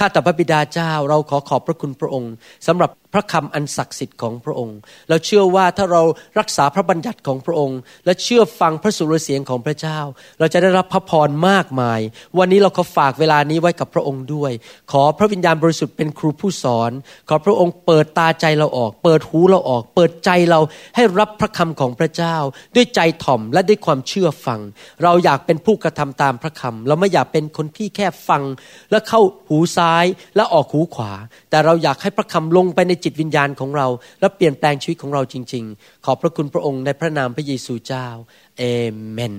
ข้าแต่พระบิดาเจ้าเราขอขอบพระคุณพระองค์สำหรับพระคำอันศักดิ์สิทธิ์ของพระองค์ เราเชื่อว่าถ้าเรารักษาพระบัญญัติของพระองค์ และเชื่อฟังพระสุรเสียงของพระเจ้า เราจะได้รับพระพรมากมาย วันนี้เราขอฝากเวลานี้ไว้กับพระองค์ด้วย ขอพระวิญญาณบริสุทธิ์เป็นครูผู้สอน ขอพระองค์เปิดตาใจเราออก เปิดหูเราออก เปิดใจเราให้รับพระคำของพระเจ้า ด้วยใจถ่อมและด้วยความเชื่อฟัง เราอยากเป็นผู้กระทำตามพระคำเราไม่อยากเป็นคนที่แค่ฟังและเข้าหูซ้ายและออกหูขวา แต่เราอยากให้พระคำลงไปในจิตวิญญาณของเรา และเปลี่ยนแปลงชีวิตของเราจริง ๆ ขอบพระคุณพระองค์ในพระนามพระเยซูเจ้าเอเมน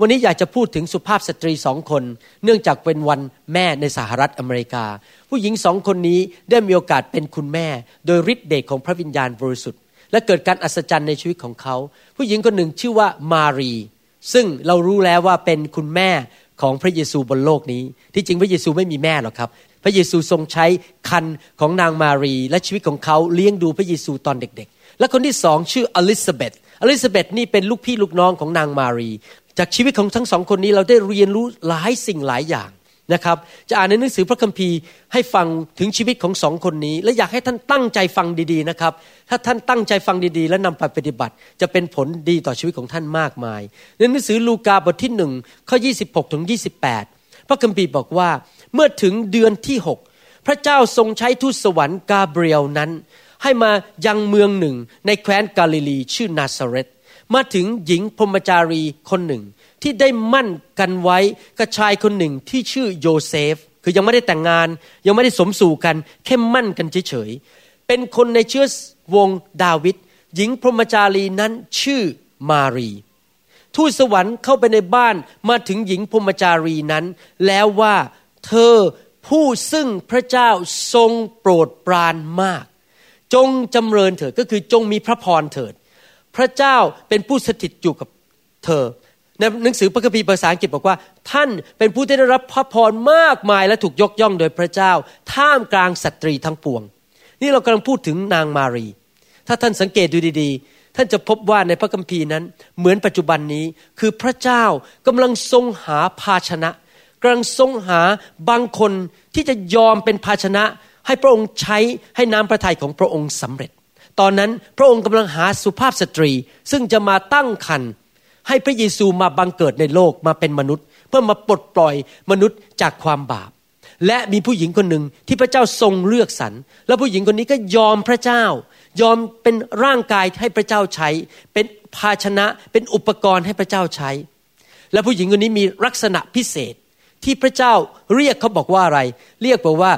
วันนี้อยากจะพูดถึงสุภาพสตรีสองคน เนื่องจากเป็นวันแม่ในสหรัฐอเมริกา ผู้หญิงสองคนนี้ได้มีโอกาสเป็นคุณแม่ โดยฤทธิ์เดชของพระวิญญาณบริสุทธิ์และเกิดการอัศจรรย์ในชีวิตของเขา ผู้หญิงคนหนึ่งชื่อว่ามารี ซึ่งเรารู้แล้วว่าเป็นคุณแม่ของพระเยซูบนโลกนี้ ที่จริงพระเยซูไม่มีแม่หรอกครับ พระเยซูทรงใช้คันของนางมารี และชีวิตของเขาเลี้ยงดูพระเยซูตอนเด็ก ๆ และคนที่สองชื่ออลิซาเบธอลิซาเบธนี่เป็นลูกพี่ลูกน้องของนางมารี จากชีวิตของทั้งสองคนนี้เราได้เรียนรู้หลายสิ่งหลายอย่างนะครับ จะอ่านในหนังสือพระคัมภีร์ให้ฟังถึงชีวิตของสองคนนี้ และอยากให้ท่านตั้งใจฟังดีๆนะครับ ถ้าท่านตั้งใจฟังดีๆ และนำไปปฏิบัติ จะเป็นผลดีต่อชีวิตของท่านมากมาย ในหนังสือลูกาบทที่หนึ่งข้อ 26ถึง28 พระคัมภีร์บอกว่าเมื่อถึงเดือนที่6พระเจ้าทรงใช้ทูตสวรรค์กาเบรียลนั้น ให้มายังเมืองหนึ่งในแคว้นกาลิลีชื่อนาซาเรตมาถึงหญิงพรหมจารีคนหนึ่ง ที่ได้มั่นกันไว้กับชายคนหนึ่งที่ชื่อโยเซฟ คือยังไม่ได้แต่งงาน ยังไม่ได้สมสู่กันแค่มั่นกันเฉยๆเป็นคนในเชื้อวงดาวิดหญิงพรหมจารีนั้นชื่อมารี ทูตสวรรค์เข้าไปในบ้านมาถึงหญิงพรมจารีนั้น แล้วว่าเธอผู้ซึ่งพระเจ้าทรงโปรดปรานมาก จงจำเริญเถิดก็คือจงมีพระพรเถิด พระเจ้าเป็นผู้สถิตอยู่กับเธอในหนังสือพระคัมภีร์ภาษาอังกฤษบอกว่า ท่านเป็นผู้ที่ได้รับพระพรมากมายและถูกยกย่องโดยพระเจ้า ท่ามกลางสตรีทั้งปวง นี่เรากำลังพูดถึงนางมารี ถ้าท่านสังเกตดูดีๆ ท่านจะพบว่าในพระคัมภีร์นั้น เหมือนปัจจุบันนี้คือพระเจ้ากำลังทรงหาภาชนะกำลังทรงหาบางคนที่จะยอมเป็นภาชนะ ให้พระองค์ใช้ให้น้ำพระทัยของพระองค์สำเร็จ ตอนนั้นพระองค์กำลังหาสุภาพสตรี ซึ่งจะมาตั้งคันให้พระเยซูมาบังเกิดในโลกมาเป็นมนุษย์ เพื่อมาปลดปล่อยมนุษย์จากความบาป และมีผู้หญิงคนหนึ่งที่พระเจ้าทรงเลือกสรรแล้วผู้หญิงคนนี้ก็ยอมพระเจ้า ยอมเป็นร่างกายให้พระเจ้าใช้ เป็นภาชนะเป็นอุปกรณ์ให้พระเจ้าใช้ และผู้หญิงคนนี้มีลักษณะพิเศษที่พระเจ้าเรียกเขาบอกว่าอะไร เรียกบอกว่า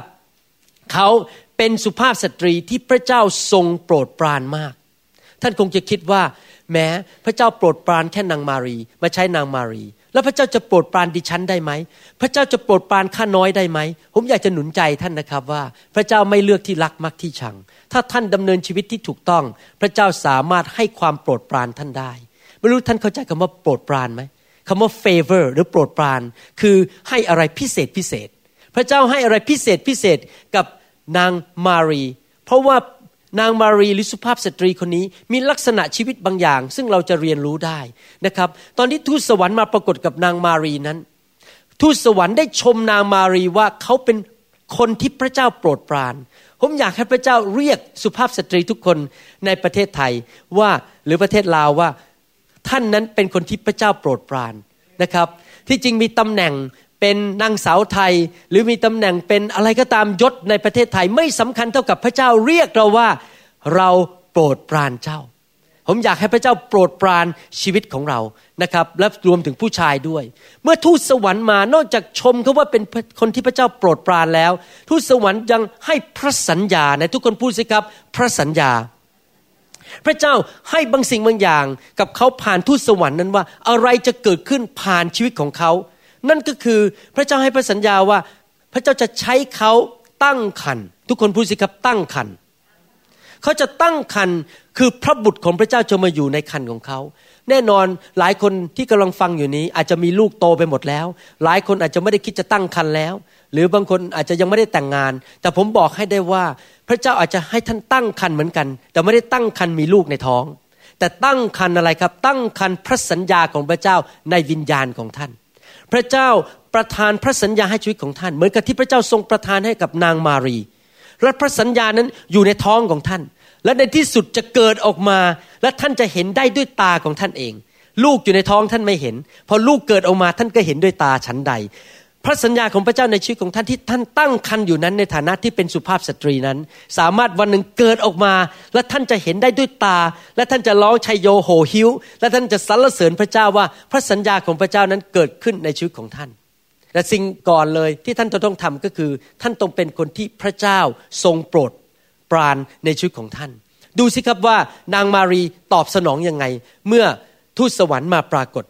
เขาเป็นสุภาพสตรีที่พระเจ้าทรงโปรดปรานมาก ท่านคงจะคิดว่า แม้พระเจ้าโปรดปรานแค่นางมารี มาใช้นางมารี แล้วพระเจ้าจะโปรดปรานดิฉันได้ไหม พระเจ้าจะโปรดปรานข้าน้อยได้ไหม ผมอยากจะหนุนใจท่านนะครับว่า พระเจ้าไม่เลือกที่รักมักที่ชัง ถ้าท่านดำเนินชีวิตที่ถูกต้อง พระเจ้าสามารถให้ความโปรดปรานท่านได้ ไม่รู้ท่านเข้าใจคำว่าโปรดปรานไหมคำว่า favor หรือโปรดปราน คือให้อะไรพิเศษพิเศษ พระเจ้าให้อะไรพิเศษพิเศษกับนางมารี เพราะว่านางมารีหรือสุภาพสตรีคนนี้มีลักษณะชีวิตบางอย่าง ซึ่งเราจะเรียนรู้ได้นะครับ ตอนที่ทูตสวรรค์มาปรากฏกับนางมารีนั้น ทูตสวรรค์ได้ชมนางมารีว่าเขาเป็นคนที่พระเจ้าโปรดปราน ผมอยากให้พระเจ้าเรียกสุภาพสตรีทุกคนในประเทศไทยว่าหรือประเทศลาวว่า ท่านนั้นเป็นคนที่พระเจ้าโปรดปรานนะครับ ที่จริงมีตำแหน่งเป็นนางสาวไทย หรือมีตำแหน่งเป็นอะไรก็ตามยศในประเทศไทย ไม่สำคัญเท่ากับพระเจ้าเรียกเราว่าเราโปรดปรานเจ้า ผมอยากให้พระเจ้าโปรดปรานชีวิตของเรานะครับและรวมถึงผู้ชายด้วย เมื่อทูตสวรรค์มานอกจากชมเขาว่าเป็นคนที่พระเจ้าโปรดปรานแล้ว ทูตสวรรค์ยังให้พระสัญญาในทุกคนพูดสิครับ พระสัญญา พระเจ้าให้บางสิ่งบางอย่าง กับเขาผ่านทูตสวรรค์นั้นว่าอะไรจะเกิดขึ้นผ่านชีวิตของเขา นั่นก็คือพระเจ้าให้พระสัญญาว่า พระเจ้าจะใช้เขาตั้งคันทุกคนพูดสิครับตั้งคันเขาจะตั้งคัน คือพระบุตรของพระเจ้าจะมาอยู่ในคันของเขา แน่นอนหลายคนที่กำลังฟังอยู่นี้ อาจจะมีลูกโตไปหมดแล้ว หลายคนอาจจะไม่ได้คิดจะตั้งคันแล้ว หรือบางคนอาจจะยังไม่ได้แต่งงาน แต่ผมบอกให้ได้ว่า พระเจ้าอาจจะให้ท่านตั้งคันเหมือนกัน แต่ไม่ได้ตั้งคันมีลูกในท้อง แต่ตั้งคันอะไรครับ ตั้งคันพระสัญญาของพระเจ้าในวิญญาณของท่าน พระเจ้าประทานพระสัญญาให้ชีวิตของท่าน เหมือนกับที่พระเจ้าทรงประทานให้กับนางมารีและพระสัญญานั้นอยู่ในท้องของท่าน และในที่สุดจะเกิดออกมา และท่านจะเห็นได้ด้วยตาของท่านเอง ลูกอยู่ในท้องท่านไม่เห็น พอลูกเกิดออกมาท่านก็เห็นด้วยตาฉันใด พระสัญญาของพระเจ้าในชีวิตของท่านที่ท่านตั้งคันอยู่นั้นในฐานะที่เป็นสุภาพสตรีนั้น สามารถวันหนึ่งเกิดออกมา และท่านจะเห็นได้ด้วยตา และท่านจะร้องชัยโยโหหิว และท่านจะสรรเสริญพระเจ้าว่าพระสัญญาของพระเจ้านั้นเกิดขึ้นในชีวิตของท่านและสิ่งก่อนเลยที่ท่านจะต้องทำก็คือ ท่านต้องเป็นคนที่พระเจ้าทรงโปรด ปรานในชีวิตของท่าน ดูสิครับว่านางมารีตอบสนองยังไง เมื่อทูตสวรรค์มาปรากฏ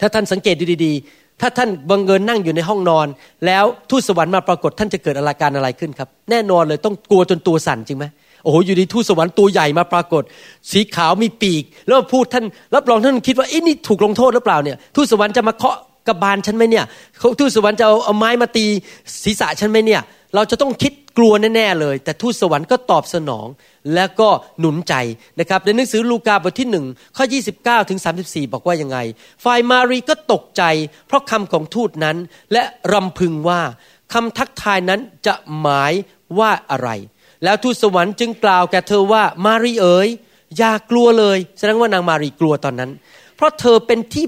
ถ้าท่านสังเกตดูดีๆ ถ้าท่านบังเอิญนั่งอยู่ในห้องนอน แล้วทูตสวรรค์มาปรากฏ ท่านจะเกิดอาการอะไรขึ้นครับ แน่นอนเลยต้องกลัวจนตัวสั่นจริงไหมโอ้โหอยู่ดีทูตสวรรค์ตัวใหญ่มาปรากฏ สีขาวมีปีก แล้วพูดท่านรับรองท่านคิดว่าอ้นี่ถูกลงโทษหรือเปล่าเนี่ยทูตสวรรค์จะมาเคาะกระบาลฉันไหมเนี่ยทูตสวรรค์จะเอาเอาไม้มาตีศีรษะฉันไหมเนี่ย เราจะต้องคิด กลัวแน่ๆเลย แต่ทูตสวรรค์ก็ตอบสนอง และก็หนุนใจนะครับในหนังสือลูกาบทที่หนึ่งข้อ 29ถึง34 บอกว่ายังไง ฝ่ายมารีก็ตกใจ เพราะคำของทูตนั้น และรำพึงว่าคำทักทายนั้นจะหมายว่าอะไร แล้วทูตสวรรค์จึงกล่าวแก่เธอว่ามารีเอ๋ยอย่ากลัวเลย แสดงว่านางมารีกลัวตอนนั้น เพราะเธอเป็นที่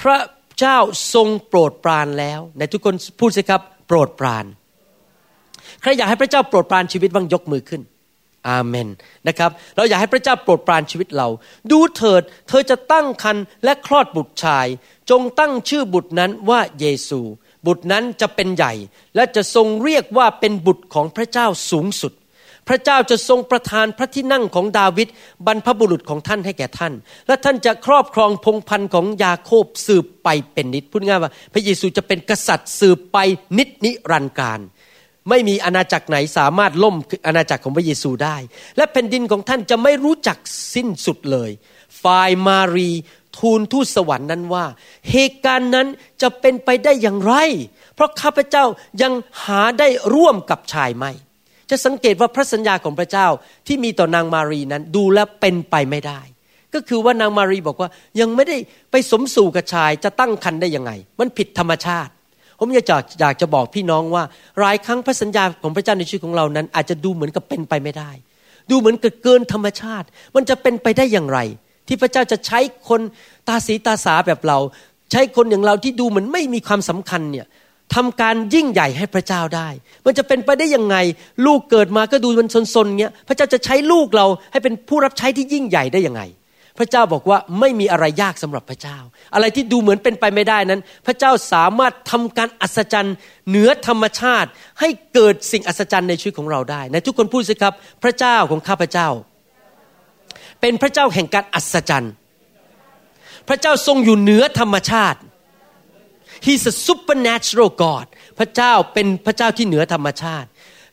พระเจ้าทรงโปรดปรานแล้ว ในทุกคนพูดสิครับโปรดปราน ใครอยากให้พระเจ้าโปรดปรานชีวิตบ้างยกมือขึ้น อาเมนนะครับ เราอยากให้พระเจ้าโปรดปรานชีวิตเรา ดูเถิด เธอจะตั้งครรภ์และคลอดบุตรชาย จงตั้งชื่อบุตรนั้นว่าเยซู บุตรนั้นจะเป็นใหญ่ และจะทรงเรียกว่าเป็นบุตรของพระเจ้าสูงสุดพระเจ้าจะทรงประทานพระที่นั่งของดาวิดบรรพบุรุษของท่านให้แก่ท่าน และท่านจะครอบครองพงพันธ์ของยาโคบสืบไปเป็นนิดพูดง่ายว่า พระเยซูจะเป็นกษัตริย์สืบไปนิดนิรันดร์การ ไม่มีอาณาจักรไหนสามารถล่มอาณาจักรของพระเยซูได้ และแผ่นดินของท่านจะไม่รู้จักสิ้นสุดเลย ฝ่ายมารีทูลทูตสวรรค์นั้นว่า เหตุการณ์นั้นจะเป็นไปได้อย่างไร เพราะข้าพเจ้ายังหาได้ร่วมกับชายไม่ จะสังเกตว่าพระสัญญาของพระเจ้าที่มีต่อนางมารีนั้นดูแลเป็นไปไม่ได้ ก็คือว่านางมารีบอกว่ายังไม่ได้ไปสมสู่กับชายจะตั้งคันได้ยังไง มันผิดธรรมชาติ ผมอยากจะอยากจะบอกพี่น้องว่าหลายครั้งพระสัญญาของพระเจ้าในชีวิตของเรานั้น อาจจะดูเหมือนกับเป็นไปไม่ได้ ดูเหมือนกับเกินธรรมชาติ มันจะเป็นไปได้อย่างไร ที่พระเจ้าจะใช้คนตาสีตาสาแบบเรา ใช้คนอย่างเราที่ดูเหมือนไม่มีความสำคัญเนี่ยทำการยิ่งใหญ่ให้พระเจ้าได้ มันจะเป็นไปได้ยังไง ลูกเกิดมาก็ดูมันซนๆเงี้ยพระเจ้าจะใช้ลูกเราให้เป็นผู้รับใช้ที่ยิ่งใหญ่ได้ยังไง พระเจ้าบอกว่าไม่มีอะไรยากสำหรับพระเจ้า อะไรที่ดูเหมือนเป็นไปไม่ได้นั้น พระเจ้าสามารถทำการอัศจรรย์เหนือธรรมชาติ ให้เกิดสิ่งอัศจรรย์ในชีวิตของเราได้ในทุกคนพูดสิครับพระเจ้าของข้าพระเจ้า เป็นพระเจ้าแห่งการอัศจรรย์ พระเจ้าทรงอยู่เหนือธรรมชาติ He's a supernatural God พระเจ้าเป็นพระเจ้าที่เหนือธรรมชาติ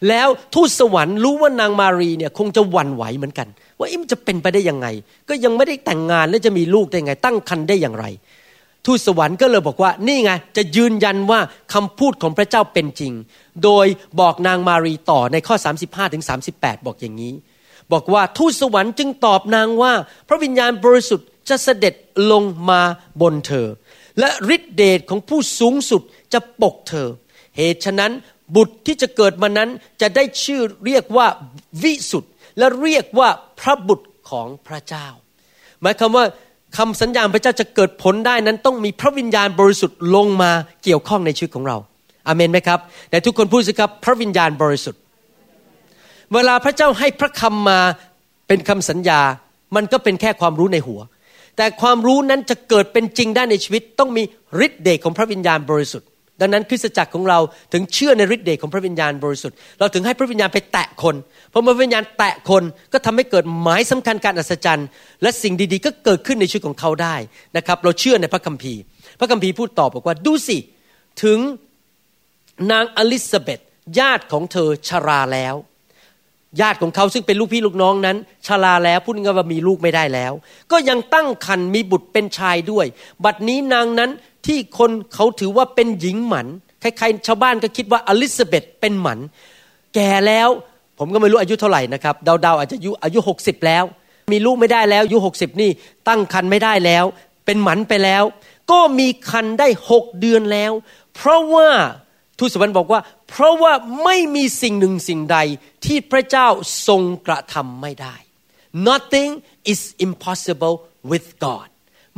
แล้วทูตสวรรค์รู้ว่านางมารีเนี่ยคงจะหวั่นไหวเหมือนกัน ว่ามันจะเป็นไปได้ยังไง ก็ยังไม่ได้แต่งงานแล้วจะมีลูกได้ยังไง ตั้งครรภ์ได้อย่างไร ทูตสวรรค์ก็เลยบอกว่านี่ไงจะยืนยันว่าคำพูดของพระเจ้าเป็นจริง โดยบอกนางมารีต่อในข้อ 35ถึง38บอกอย่างนี้ บอกว่าทูตสวรรค์จึงตอบนางว่า พระวิญญาณบริสุทธิ์จะเสด็จลงมาบนเธอ และฤทธิเดชของผู้สูงสุดจะปกเธอ เหตุฉะนั้นบุตรที่จะเกิดมานั้นจะได้ชื่อเรียกว่าวิสุทธ์ และเรียกว่าพระบุตรของพระเจ้า หมายความว่าคำสัญญาณพระเจ้าจะเกิดผลได้นั้นต้องมีพระวิญญาณบริสุทธิ์ลงมาเกี่ยวข้องในชีวิตของเราอาเมนไหมครับแต่ทุกคนพูดสิครับพระวิญญาณบริสุทธิ์ เวลาพระเจ้าให้พระคำมาเป็นคำสัญญา มันก็เป็นแค่ความรู้ในหัว แต่ความรู้นั้นจะเกิดเป็นจริงได้ในชีวิต ต้องมีฤทธิ์เดชของพระวิญญาณบริสุทธิ์ ดังนั้นคริสตจักรของเราถึงเชื่อในฤทธิ์เดชของพระวิญญาณบริสุทธิ์เราถึงให้พระวิญญาณไปแตะคนพอพระวิญญาณแตะคนก็ทำให้เกิดหมายสำคัญการอัศจรรย์ และสิ่งดีๆ ก็เกิดขึ้นในชีวิตของเขาได้นะครับ เราเชื่อในพระคัมภีร์ พระคัมภีร์พูดตอบบอกว่าดูสิถึงนางอลิซาเบธญาติของเธอชราแล้ว ญาติของเขาซึ่งเป็นลูกพี่ลูกน้องนั้น ชราแล้วพูดง่ายว่ามีลูกไม่ได้แล้ว ก็ยังตั้งครรภ์มีบุตรเป็นชายด้วย บัดนี้นางนั้น ที่คนเขาถือว่าเป็นหญิงหมันใครๆชาวบ้านก็คิดว่าอลิซาเบธเป็นหมันแก่แล้วผมก็ไม่รู้อายุเท่าไหร่นะครับเดาๆอาจจะอายุอายุหกสิบแล้ว มีลูกไม่ได้แล้วอายุหกสิบนี่ตั้งครรภ์ไม่ได้แล้ว เป็นหมันไปแล้ว ก็มีคันได้หกเดือนแล้ว เพราะว่าทูตสวรรค์บอกว่า เพราะว่าไม่มีสิ่งหนึ่งสิ่งใดที่พระเจ้าทรงกระทำไม่ได้ nothing is impossible with God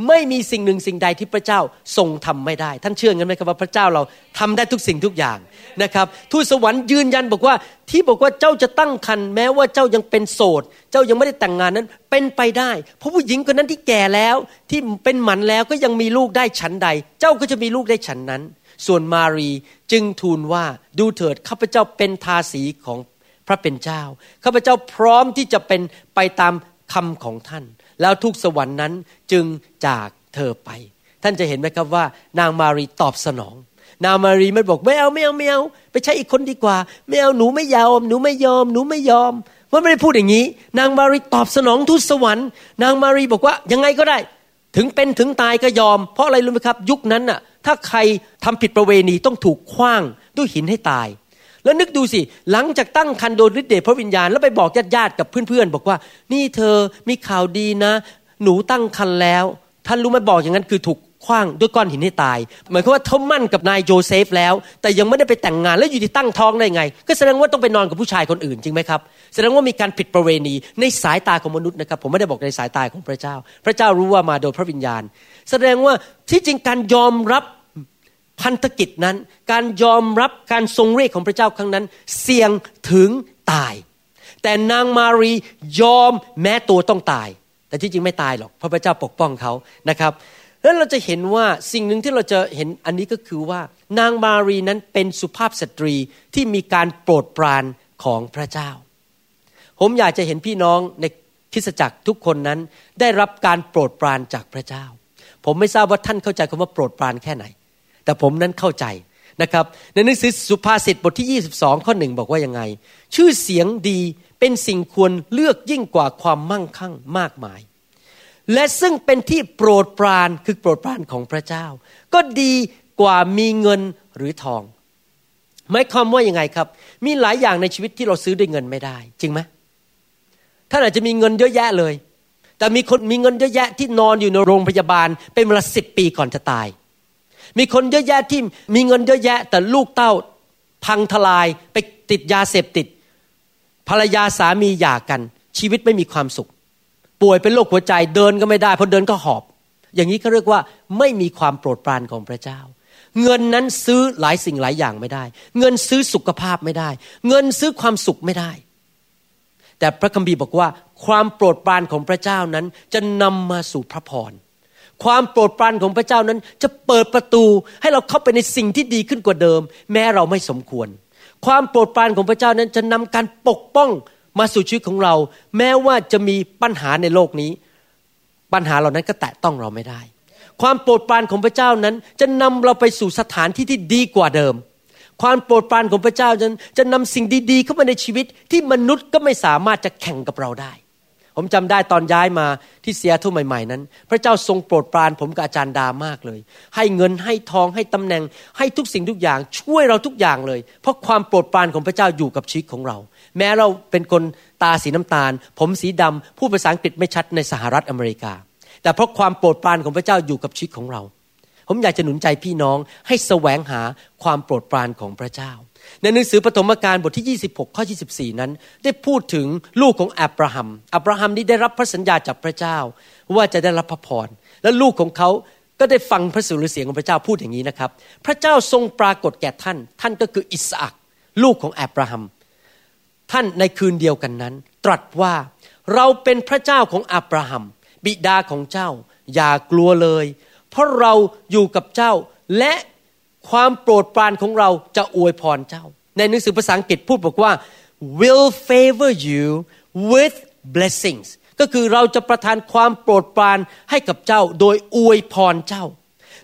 ไม่มีสิ่งหนึ่งสิ่งใดที่พระเจ้าทรงทำไม่ได้ ท่านเชื่อกันไหมครับว่าพระเจ้าเราทำได้ทุกสิ่งทุกอย่างนะครับทูตสวรรค์ยืนยันบอกว่าที่บอกว่าเจ้าจะตั้งครรภ์แม้ว่าเจ้ายังเป็นโสด เจ้ายังไม่ได้แต่งงานนั้นเป็นไปได้ เพราะผู้หญิงคนนั้นที่แก่แล้วที่เป็นหมันแล้วก็ยังมีลูกได้ฉันใด เจ้าก็จะมีลูกได้ฉันนั้น ส่วนมารีจึงทูลว่าดูเถิดข้าพเจ้าเป็นทาสีของพระเป็นเจ้าข้าพเจ้าพร้อมที่จะเป็นไปตามคำของท่าน แล้วทุกสวรรค์นั้นจึงจากเธอไป ท่านจะเห็นไหมครับว่านางมารีตอบสนอง นางมารีไม่บอกไม่เอาไม่เอาไม่เอาไปใช้อีกคนดีกว่า ไม่เอาหนูไม่ยอมหนูไม่ยอม หนูไม่ยอมว่าไม่ได้พูดอย่างนี้ นางมารีตอบสนองทูตสวรรค์ นางมารีบอกว่ายังไงก็ได้ ถึงเป็นถึงตายก็ยอม เพราะอะไรรู้ไหมครับ ยุคนั้นน่ะถ้าใครทำผิดประเวณีต้องถูกคว้างด้วยหินให้ตาย แล้วนึกดูสิ หลังจากตั้งคันโดยฤทธิ์เดชพระวิญญาณแล้วไปบอกญาติญาติกับเพื่อนๆ บอกว่า นี่เธอมีข่าวดีนะ หนูตั้งคันแล้ว ท่านรู้ไหมบอกอย่างนั้นคือถูกคว้างด้วยก้อนหินให้ตาย หมายความว่าเขามั่นกับนายโจเซฟแล้ว แต่ยังไม่ได้ไปแต่งงานแล้วอยู่ที่ตั้งท้องได้ไง ก็แสดงว่าต้องไปนอนกับผู้ชายคนอื่นจริงไหมครับ แสดงว่ามีการผิดประเวณีในสายตาของมนุษย์นะครับ ผมไม่ได้บอกในสายตาของพระเจ้า พระเจ้ารู้ว่ามาโดยพระวิญญาณ แสดงว่าที่จริงการยอมรับ พันธกิจนั้น การยอมรับการทรงเรียกของพระเจ้าครั้งนั้น เสี่ยงถึงตาย แต่นางมารียอมแม้ตัวต้องตาย แต่ที่จริงไม่ตายหรอกเพราะพระเจ้าปกป้องเขานะครับแล้วเราจะเห็นว่าสิ่งหนึ่งที่เราจะเห็นอันนี้ก็คือว่านางมารีนั้นเป็นสุภาพสตรีที่มีการโปรดปรานของพระเจ้า ผมอยากจะเห็นพี่น้องในคริสจักรทุกคนนั้นได้รับการโปรดปรานจากพระเจ้า ผมไม่ทราบว่าท่านเข้าใจคำว่าโปรดปรานแค่ไหน แต่ผมนั้นเข้าใจนะครับ ในหนังสือสุภาษิตบทที่ 22 ข้อหนึ่งบอกว่ายังไง ชื่อเสียงดีเป็นสิ่งควรเลือกยิ่งกว่าความมั่งคั่งมากมาย และซึ่งเป็นที่โปรดปรานคือโปรดปรานของพระเจ้า ก็ดีกว่ามีเงินหรือทองหมายความว่ายังไงครับ มีหลายอย่างในชีวิตที่เราซื้อด้วยเงินไม่ได้ จริงไหมท่านอาจจะมีเงินเยอะแยะเลย แต่มีคนมีเงินเยอะแยะที่นอนอยู่ในโรงพยาบาล เป็นเวลาสิบปีก่อนจะตาย มีคนเยอะแยะที่มีเงินเยอะแยะ แต่ลูกเต้าพังทลายไปติดยาเสพติด ภรรยาสามีหย่ากัน ชีวิตไม่มีความสุข ป่วยเป็นโรคหัวใจเดินก็ไม่ได้พอเดินก็หอบ อย่างนี้เขาเรียกว่าไม่มีความโปรดปรานของพระเจ้า เงินนั้นซื้อหลายสิ่งหลายอย่างไม่ได้ เงินซื้อสุขภาพไม่ได้ เงินซื้อความสุขไม่ได้ แต่พระคัมภีร์บอกว่า ความโปรดปรานของพระเจ้านั้นจะนำมาสู่พระพร ความโปรดปรานของพระเจ้านั้น จะเปิดประตูให้เราเข้าไปในสิ่งที่ดีขึ้นกว่าเดิม แม้เราไม่สมควร ความโปรดปรานของพระเจ้านั้นจะนำการปกป้องมาสู่ชีวิตของเรา แม้ว่าจะมีปัญหาในโลกนี้ ปัญหาเหล่านั้นก็แตะต้องเราไม่ได้ ความโปรดปรานของพระเจ้านั้นจะนำเราไปสู่สถานที่ที่ดีกว่าเดิม ความโปรดปรานของพระเจ้านั้นจะนำสิ่งดีๆเข้ามาในชีวิตที่มนุษย์ก็ไม่สามารถจะแข่งกับเราได้ ผมจำได้ตอนย้ายมาที่เซียทุ่ใหม่ๆนั้น พระเจ้าทรงโปรดปรานผมกับอาจารย์ดามากเลย ให้เงินให้ทองให้ตำแหน่ง ให้ทุกสิ่งทุกอย่างช่วยเราทุกอย่างเลย เพราะความโปรดปรานของพระเจ้าอยู่กับชีวิตของเรา แม้เราเป็นคนตาสีน้ำตาล ผมสีดำพูดภาษาอังกฤษไม่ชัดในสหรัฐอเมริกา แต่เพราะความโปรดปรานของพระเจ้าอยู่กับชีวิตของเรา ผมอยากจะหนุนใจพี่น้องให้แสวงหาความโปรดปรานของพระเจ้า ในหนังสือปฐมกาลบทที่ 26 ข้อ 24 นั้น ได้พูดถึงลูกของอับราฮัม อับราฮัมนี้ได้รับพระสัญญาจากพระเจ้า ว่าจะได้รับพระพร และลูกของเขาก็ได้ฟังพระสุรเสียงของพระเจ้าพูดอย่างนี้นะครับ พระเจ้าทรงปรากฏแก่ท่าน ท่านก็คืออิสอักลูกของอับราฮัม ท่านในคืนเดียวกันนั้น ตรัสว่าเราเป็นพระเจ้าของอับราฮัม บิดาของเจ้า อย่ากลัวเลย เพราะเราอยู่กับเจ้าและ ความโปรดปรานของเราจะอวยพรเจ้า ในหนังสือภาษาอังกฤษพูดบอกว่า will favor you with blessings ก็คือเราจะประทานความโปรดปรานให้กับเจ้า โดยอวยพรเจ้า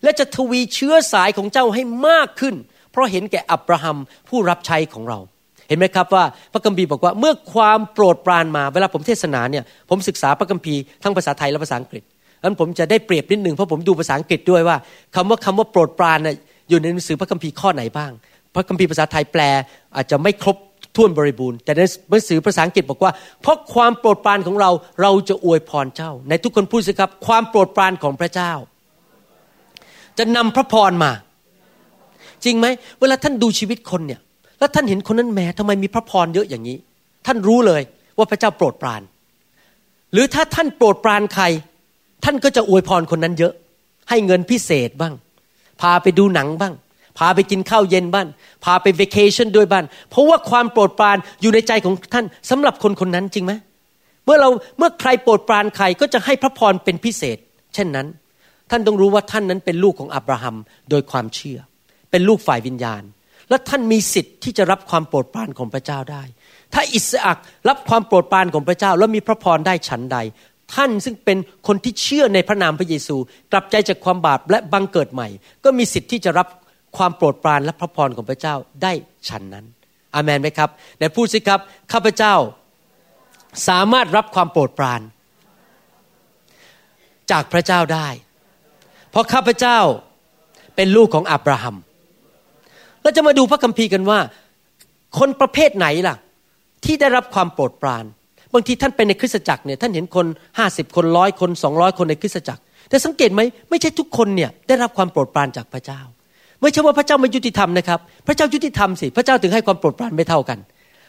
และจะทวีเชื้อสายของเจ้าให้มากขึ้น เพราะเห็นแก่อับราฮัมผู้รับใช้ของเรา เห็นไหมครับว่าพระคัมภีร์บอกว่าเมื่อความโปรดปรานมาเวลาผมเทศนาเนี่ยผมศึกษาพระคัมภีร์ทั้งภาษาไทยและภาษาอังกฤษนั้นผมจะได้เปรียบนิดหนึ่งเพราะผมดูภาษาอังกฤษด้วยว่าคำว่าคำว่าโปรดปรานน่ย อยู่ในหนังสือพระคัมภีร์ข้อไหนบ้าง พระคัมภีร์ภาษาไทยแปลอาจจะไม่ครบถ้วนบริบูรณ์ แต่ในหนังสือภาษาอังกฤษบอกว่า เพราะความโปรดปรานของเราเราจะอวยพรเจ้า ในทุกคนพูดสิครับ ความโปรดปรานของพระเจ้า จะนำพระพรมา จริงไหมเวลาท่านดูชีวิตคนเนี่ย แล้วท่านเห็นคนนั้นแหมทำไมมีพระพรเยอะอย่างนี้ ท่านรู้เลยว่าพระเจ้าโปรดปราน หรือถ้าท่านโปรดปรานใคร ท่านก็จะอวยพรคนนั้นเยอะ ให้เงินพิเศษบ้าง พาไปดูหนังบ้าง พาไปกินข้าวเย็นบ้านพาไปเวกชันด้วยบ้านเพราะว่าความโปรดปรานอยู่ในใจของท่านสำหรับคนคนนั้นจริงไหมเมื่อเราเมื่อใครโปรดปรานใครก็จะให้พระพรเป็นพิเศษ เช่นนั้น ท่านต้องรู้ว่าท่านนั้นเป็นลูกของอับราฮัมโดยความเชื่อ เป็นลูกฝ่ายวิญญาณ และท่านมีสิทธิ์ที่จะรับความโปรดปรานของพระเจ้าได้ ถ้าอิสอักรับความโปรดปรานของพระเจ้า แล้วมีพระพรได้ฉันใด ท่านซึ่งเป็นคนที่เชื่อในพระนามพระเยซู กลับใจจากความบาปและบังเกิดใหม่ ก็มีสิทธิ์ที่จะรับความโปรดปรานและพระพรของพระเจ้าได้ฉันนั้นอามันไหมครับในพูดสิครับข้าพเจ้าสามารถรับความโปรดปราน จากพระเจ้าได้ เพราะข้าพเจ้าเป็นลูกของอับราฮัมเราจะมาดูพระคัมภีร์กันว่า คนประเภทไหนล่ะ ที่ได้รับความโปรดปราน บางทีท่านไปในคริสตจักรเนี่ยท่านเห็นคนห้าสิบคนร้อยคนสองร้อยคนในคริสตจักร แต่สังเกตไหมไม่ใช่ทุกคนเนี่ยได้รับความโปรดปรานจากพระเจ้า ไม่ใช่ว่าพระเจ้าไม่ยุติธรรมนะครับพระเจ้ายุติธรรมสิพระเจ้าถึงให้ความโปรดปรานไม่เท่ากัน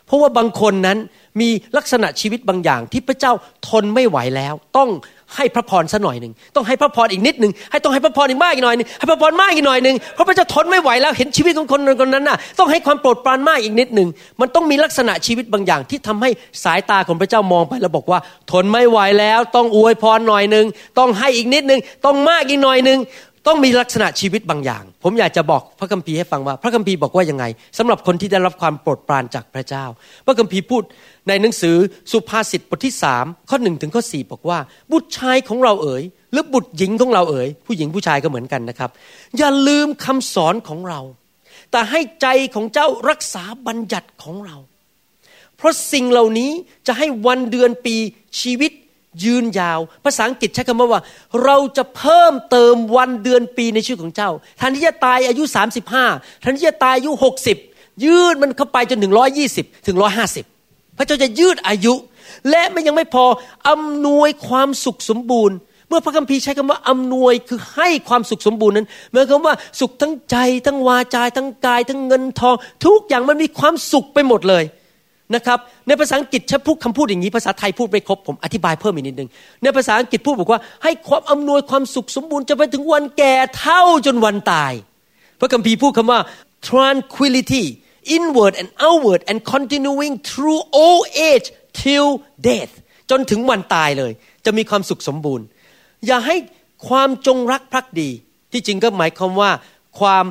เพราะว่าบางคนนั้นมีลักษณะชีวิตบางอย่างที่พระเจ้าทนไม่ไหวแล้ว ต้อง ให้พระพรสักหน่อยหนึ่งต้องให้พระพรอีกนิดหนึ่งให้ต้องให้พระพรอีกมากอีกหน่อยหนึ่งให้พระพรมากอีกหน่อยหนึ่งเพราะพระเจ้าทนไม่ไหวแล้วเห็นชีวิตของคนคนนั้นน่ะต้องให้ความโปรดปรานมากอีกนิดหนึ่งมันต้องมีลักษณะชีวิตบางอย่าง ที่ทำให้สายตาของพระเจ้ามองไปแล้วบอกว่า ทนไม่ไหวแล้ว ต้องอวยพรหน่อยหนึ่งต้องให้อีกนิดหนึ่งต้องมากอีกหน่อยหนึ่งต้องมีลักษณะชีวิตบางอย่าง ผมอยากจะบอกพระคัมภีร์ให้ฟังว่า พระคัมภีร์บอกว่ายังไงสำหรับคนที่ได้รับความโปรดปรานจากพระเจ้า พระคัมภีร์พูด ในหนังสือสุภาษิตบทที่สามข้อหนึ่งถึงข้อสี่บอกว่า บุตรชายของเราเอ๋ยหรือบุตรหญิงของเราเอ๋ยผู้หญิงผู้ชายก็เหมือนกันนะครับ อย่าลืมคำสอนของเรา แต่ให้ใจของเจ้ารักษาบัญญัติของเรา เพราะสิ่งเหล่านี้จะให้วันเดือนปีชีวิตยืนยาว ภาษาอังกฤษใช้คำว่า เราจะเพิ่มเติมวันเดือนปีในชีวิตของเจ้าแทนที่จะตายอายุ 35แทนที่จะตายอายุ 60 ยืดมันเข้าไปจนถึง120 ถึง 150 พระเจ้าจะยืดอายุ และไม่ยังไม่พออำนวยความสุขสมบูรณ์ เมื่อพระคัมภีร์ใช้คำว่าอำนวยคือให้ความสุขสมบูรณ์นั้นหมายความว่าสุขทั้งใจทั้งวาจาทั้งกาย ทั้งเงินทอง ทุกอย่างมันมีความสุขไปหมดเลยนะครับในภาษาอังกฤษใช้พูดคำพูดอย่างนี้ภาษาไทยพูดไม่ครบผมอธิบายเพิ่มอีกนิดนึงในภาษาอังกฤษพูดบอกว่า ให้ความอำนวยความสุขสมบูรณ์จะไปถึงวันแก่เท่าจนวันตาย พระคัมภีร์พูดคำว่า tranquility inward and outward and continuing through all age till death จนถึงวันตายเลย จะมีความสุขสมบูรณ์ อย่าให้ความจงรักภักดี ที่จริงก็หมายความว่า ความ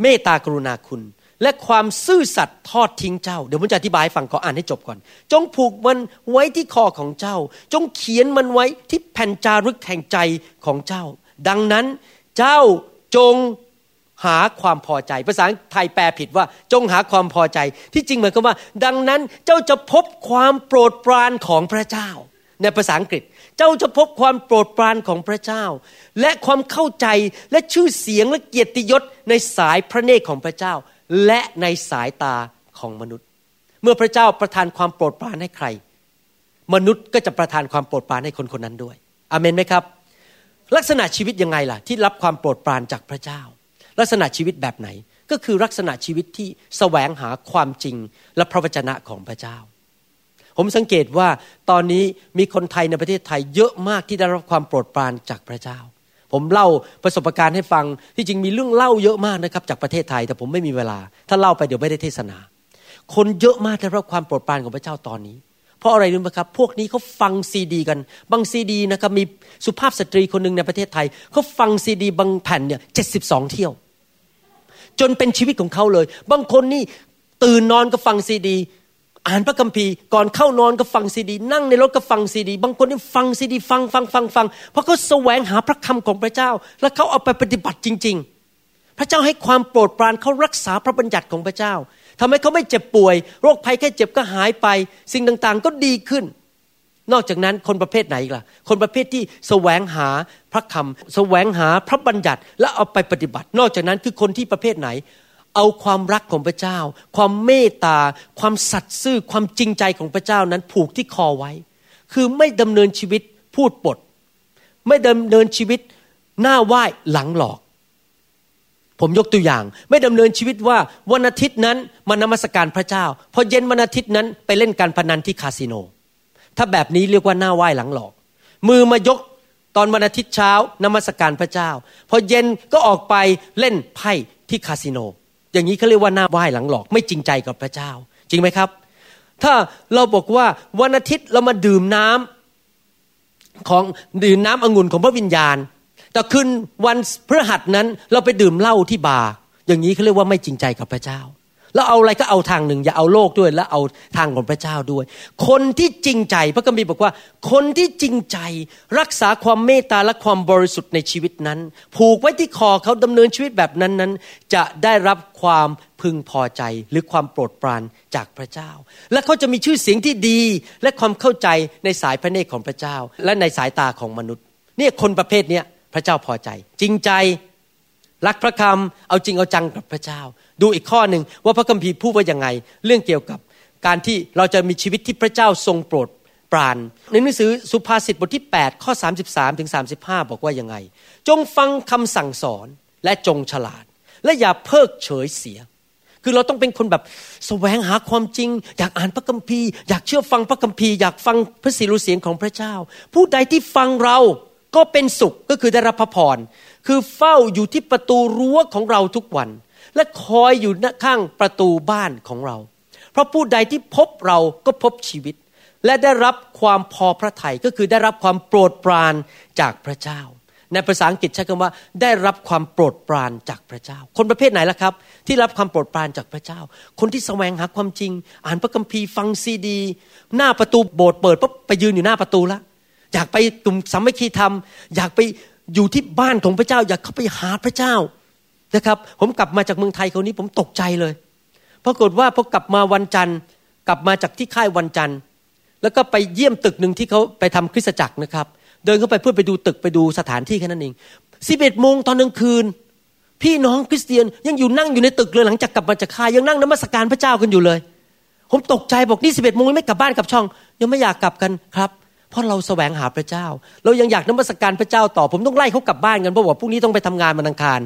เมตตากรุณาคุณ และความซื่อสัตย์ทอดทิ้งเจ้า เดี๋ยวผมจะอธิบายฟังขออ่านให้จบก่อน จงผูกมันไว้ที่คอของเจ้า จงเขียนมันไว้ที่แผ่นจารึกแห่งใจของเจ้า ดังนั้นเจ้าจง หาความพอใจ ภาษาไทยแปลผิดว่า จงหาความพอใจ ที่จริงหมายความว่า ดังนั้นเจ้าจะพบความโปรดปรานของพระเจ้า ในภาษาอังกฤษ เจ้าจะพบความโปรดปรานของพระเจ้า และความเข้าใจและชื่อเสียงและเกียรติยศในสายพระเนตรของพระเจ้า และในสายตาของมนุษย์ เมื่อพระเจ้าประทานความโปรดปรานให้ใคร มนุษย์ก็จะประทานความโปรดปรานให้คนคนนั้นด้วยอเมนไหมครับ ลักษณะชีวิตยังไงล่ะ ที่รับความโปรดปรานจากพระเจ้า ลักษณะชีวิตแบบไหน ก็คือลักษณะชีวิตที่แสวงหาความจริงและพระวจนะของพระเจ้า ผมสังเกตว่าตอนนี้มีคนไทยในประเทศไทยเยอะมากที่ได้รับความโปรดปรานจากพระเจ้า ผมเล่าประสบการณ์ให้ฟังที่จริงมีเรื่องเล่าเยอะมากนะครับจากประเทศไทยแต่ผมไม่มีเวลา ถ้าเล่าไปเดี๋ยวไม่ได้เทศนา คนเยอะมากได้รับความโปรดปรานของพระเจ้าตอนนี้เพราะอะไรรู้ไหมครับ พวกนี้เขาฟังซีดีกัน บางซีดีนะครับมีสุภาพสตรีคนหนึ่งในประเทศไทยเขาฟังซีดีบางแผ่นเนี่ยเจ็ดสิบสองเที่ยว จนเป็นชีวิตของเขาเลย บางคนนี่ตื่นนอนก็ฟังซีดี อ่านพระคัมภีร์ก่อนเข้านอนก็ฟังซีดี นั่งในรถก็ฟังซีดี บางคนนี่ฟังซีดี ฟังฟังฟังฟังเพราะเขาแสวงหาพระคำของพระเจ้า แล้วเขาเอาไปปฏิบัติจริง ๆ พระเจ้าให้ความโปรดปรานเขารักษาพระบัญญัติของพระเจ้าทำให้เขาไม่เจ็บป่วย โรคภัยแค่เจ็บก็หายไป สิ่งต่างๆ ก็ดีขึ้น นอกจากนั้นคนประเภทไหนล่ะ คนประเภทที่แสวงหาพระคำแสวงหาพระบัญญัติและเอาไปปฏิบัติ นอกจากนั้นคือคนที่ประเภทไหน เอาความรักของพระเจ้า ความเมตตา ความสัตย์ซื่อความจริงใจของพระเจ้านั้นผูกที่คอไว้ คือไม่ดำเนินชีวิตพูดปด ไม่ดำเนินชีวิตหน้าไหว้หลังหลอก ผมยกตัวอย่าง ไม่ดำเนินชีวิตว่าวันอาทิตย์นั้นมานมัสการพระเจ้าพอเย็นวันอาทิตย์นั้นไปเล่นการพนันที่คาสิโน ถ้าแบบนี้เรียกว่าหน้าไหว้หลังหลอก มือมายกตอนวันอาทิตย์เช้านมัสการพระเจ้า พอเย็นก็ออกไปเล่นไพ่ที่คาสิโน อย่างนี้เขาเรียกว่าหน้าไหว้หลังหลอก ไม่จริงใจกับพระเจ้า จริงไหมครับ ถ้าเราบอกว่าวันอาทิตย์เรามาดื่มน้ำของดื่มน้ำองุ่นของพระวิญญาณ แต่คืนวันพฤหัสนั้นเราไปดื่มเหล้าที่บาร์อย่างนี้เขาเรียกว่าไม่จริงใจกับพระเจ้า แล้วเอาอะไรก็เอาทางหนึ่ง อย่าเอาโลกด้วย แล้วเอาทางของพระเจ้าด้วย คนที่จริงใจพระคัมภีร์บอกว่า คนที่จริงใจรักษาความเมตตาและความบริสุทธิ์ในชีวิตนั้น ผูกไว้ที่คอเขาดำเนินชีวิตแบบนั้นนั้น จะได้รับความพึงพอใจหรือความโปรดปรานจากพระเจ้า และเขาจะมีชื่อเสียงที่ดีและความเข้าใจในสายพระเนตรของพระเจ้า และในสายตาของมนุษย์ เนี่ยคนประเภทนี้พระเจ้าพอใจ จริงใจ รักพระคำเอาจริงเอาจังกับพระเจ้า ดูอีกข้อหนึ่งว่าพระคัมภีร์พูดว่ายังไง เรื่องเกี่ยวกับการที่เราจะมีชีวิตที่พระเจ้าทรงโปรดปรานในหนังสือสุภาษิตบทที่ 8 ข้อ 33ถึง35 บอกว่ายังไง จงฟังคำสั่งสอนและจงฉลาด และอย่าเพิกเฉยเสีย คือเราต้องเป็นคนแบบแสวงหาความจริง อยากอ่านพระคัมภีร์ อยากเชื่อฟังพระคัมภีร์ อยากฟังพระสิรุเสียงของพระเจ้า ผู้ใดที่ฟังเรา ก็เป็นสุขก็คือได้รับพระพร คือเฝ้าอยู่ที่ประตูรั้วของเราทุกวัน และคอยอยู่ข้างประตูบ้านของเรา เพราะผู้ใดที่พบเราก็พบชีวิต และได้รับความพอพระทัยก็คือได้รับความโปรดปรานจากพระเจ้า ในภาษาอังกฤษใช้คำว่า ได้รับความโปรดปรานจากพระเจ้า คนประเภทไหนล่ะครับ ที่รับความโปรดปรานจากพระเจ้า คนที่แสวงหาความจริง อ่านพระคัมภีร์ฟังซีดี หน้าประตูโบสถ์เปิดปุ๊บไปยืนอยู่หน้าประตูละ อยากไปกลุ่มสามัคคีธรรม อยากไปอยู่ที่บ้านของพระเจ้า อยากเข้าไปหาพระเจ้านะครับ ผมกลับมาจากเมืองไทยคราวนี้ผมตกใจเลยปรากฏว่าพอกลับมาวันจันทร์ กลับมาจากที่ค่ายวันจันทร์ แล้วก็ไปเยี่ยมตึกหนึ่งที่เขาไปทำคริสตจักรนะครับ เดินเข้าไปเพื่อไปดูตึกไปดูสถานที่แค่นั้นเองสิบเอ็ดโมงตอนกลางคืน พี่น้องคริสเตียนยังอยู่นั่งอยู่ในตึกเลยหลังจากกลับมาจากค่ายยังนั่งนมัสการพระเจ้ากันอยู่เลย ผมตกใจบอกนี่สิบเอ็ดโมงไม่กลับบ้านกลับช่อง ยังไม่อยากกลับกันครับ เพราะเราแสวงหาพระเจ้า เรายังอยากนมัสการพระเจ้าต่อ ผมต้องไล่เขากลับบ้านกันเพราะว่าพรุ่งนี้ต้องไปทำงานมันอังคาร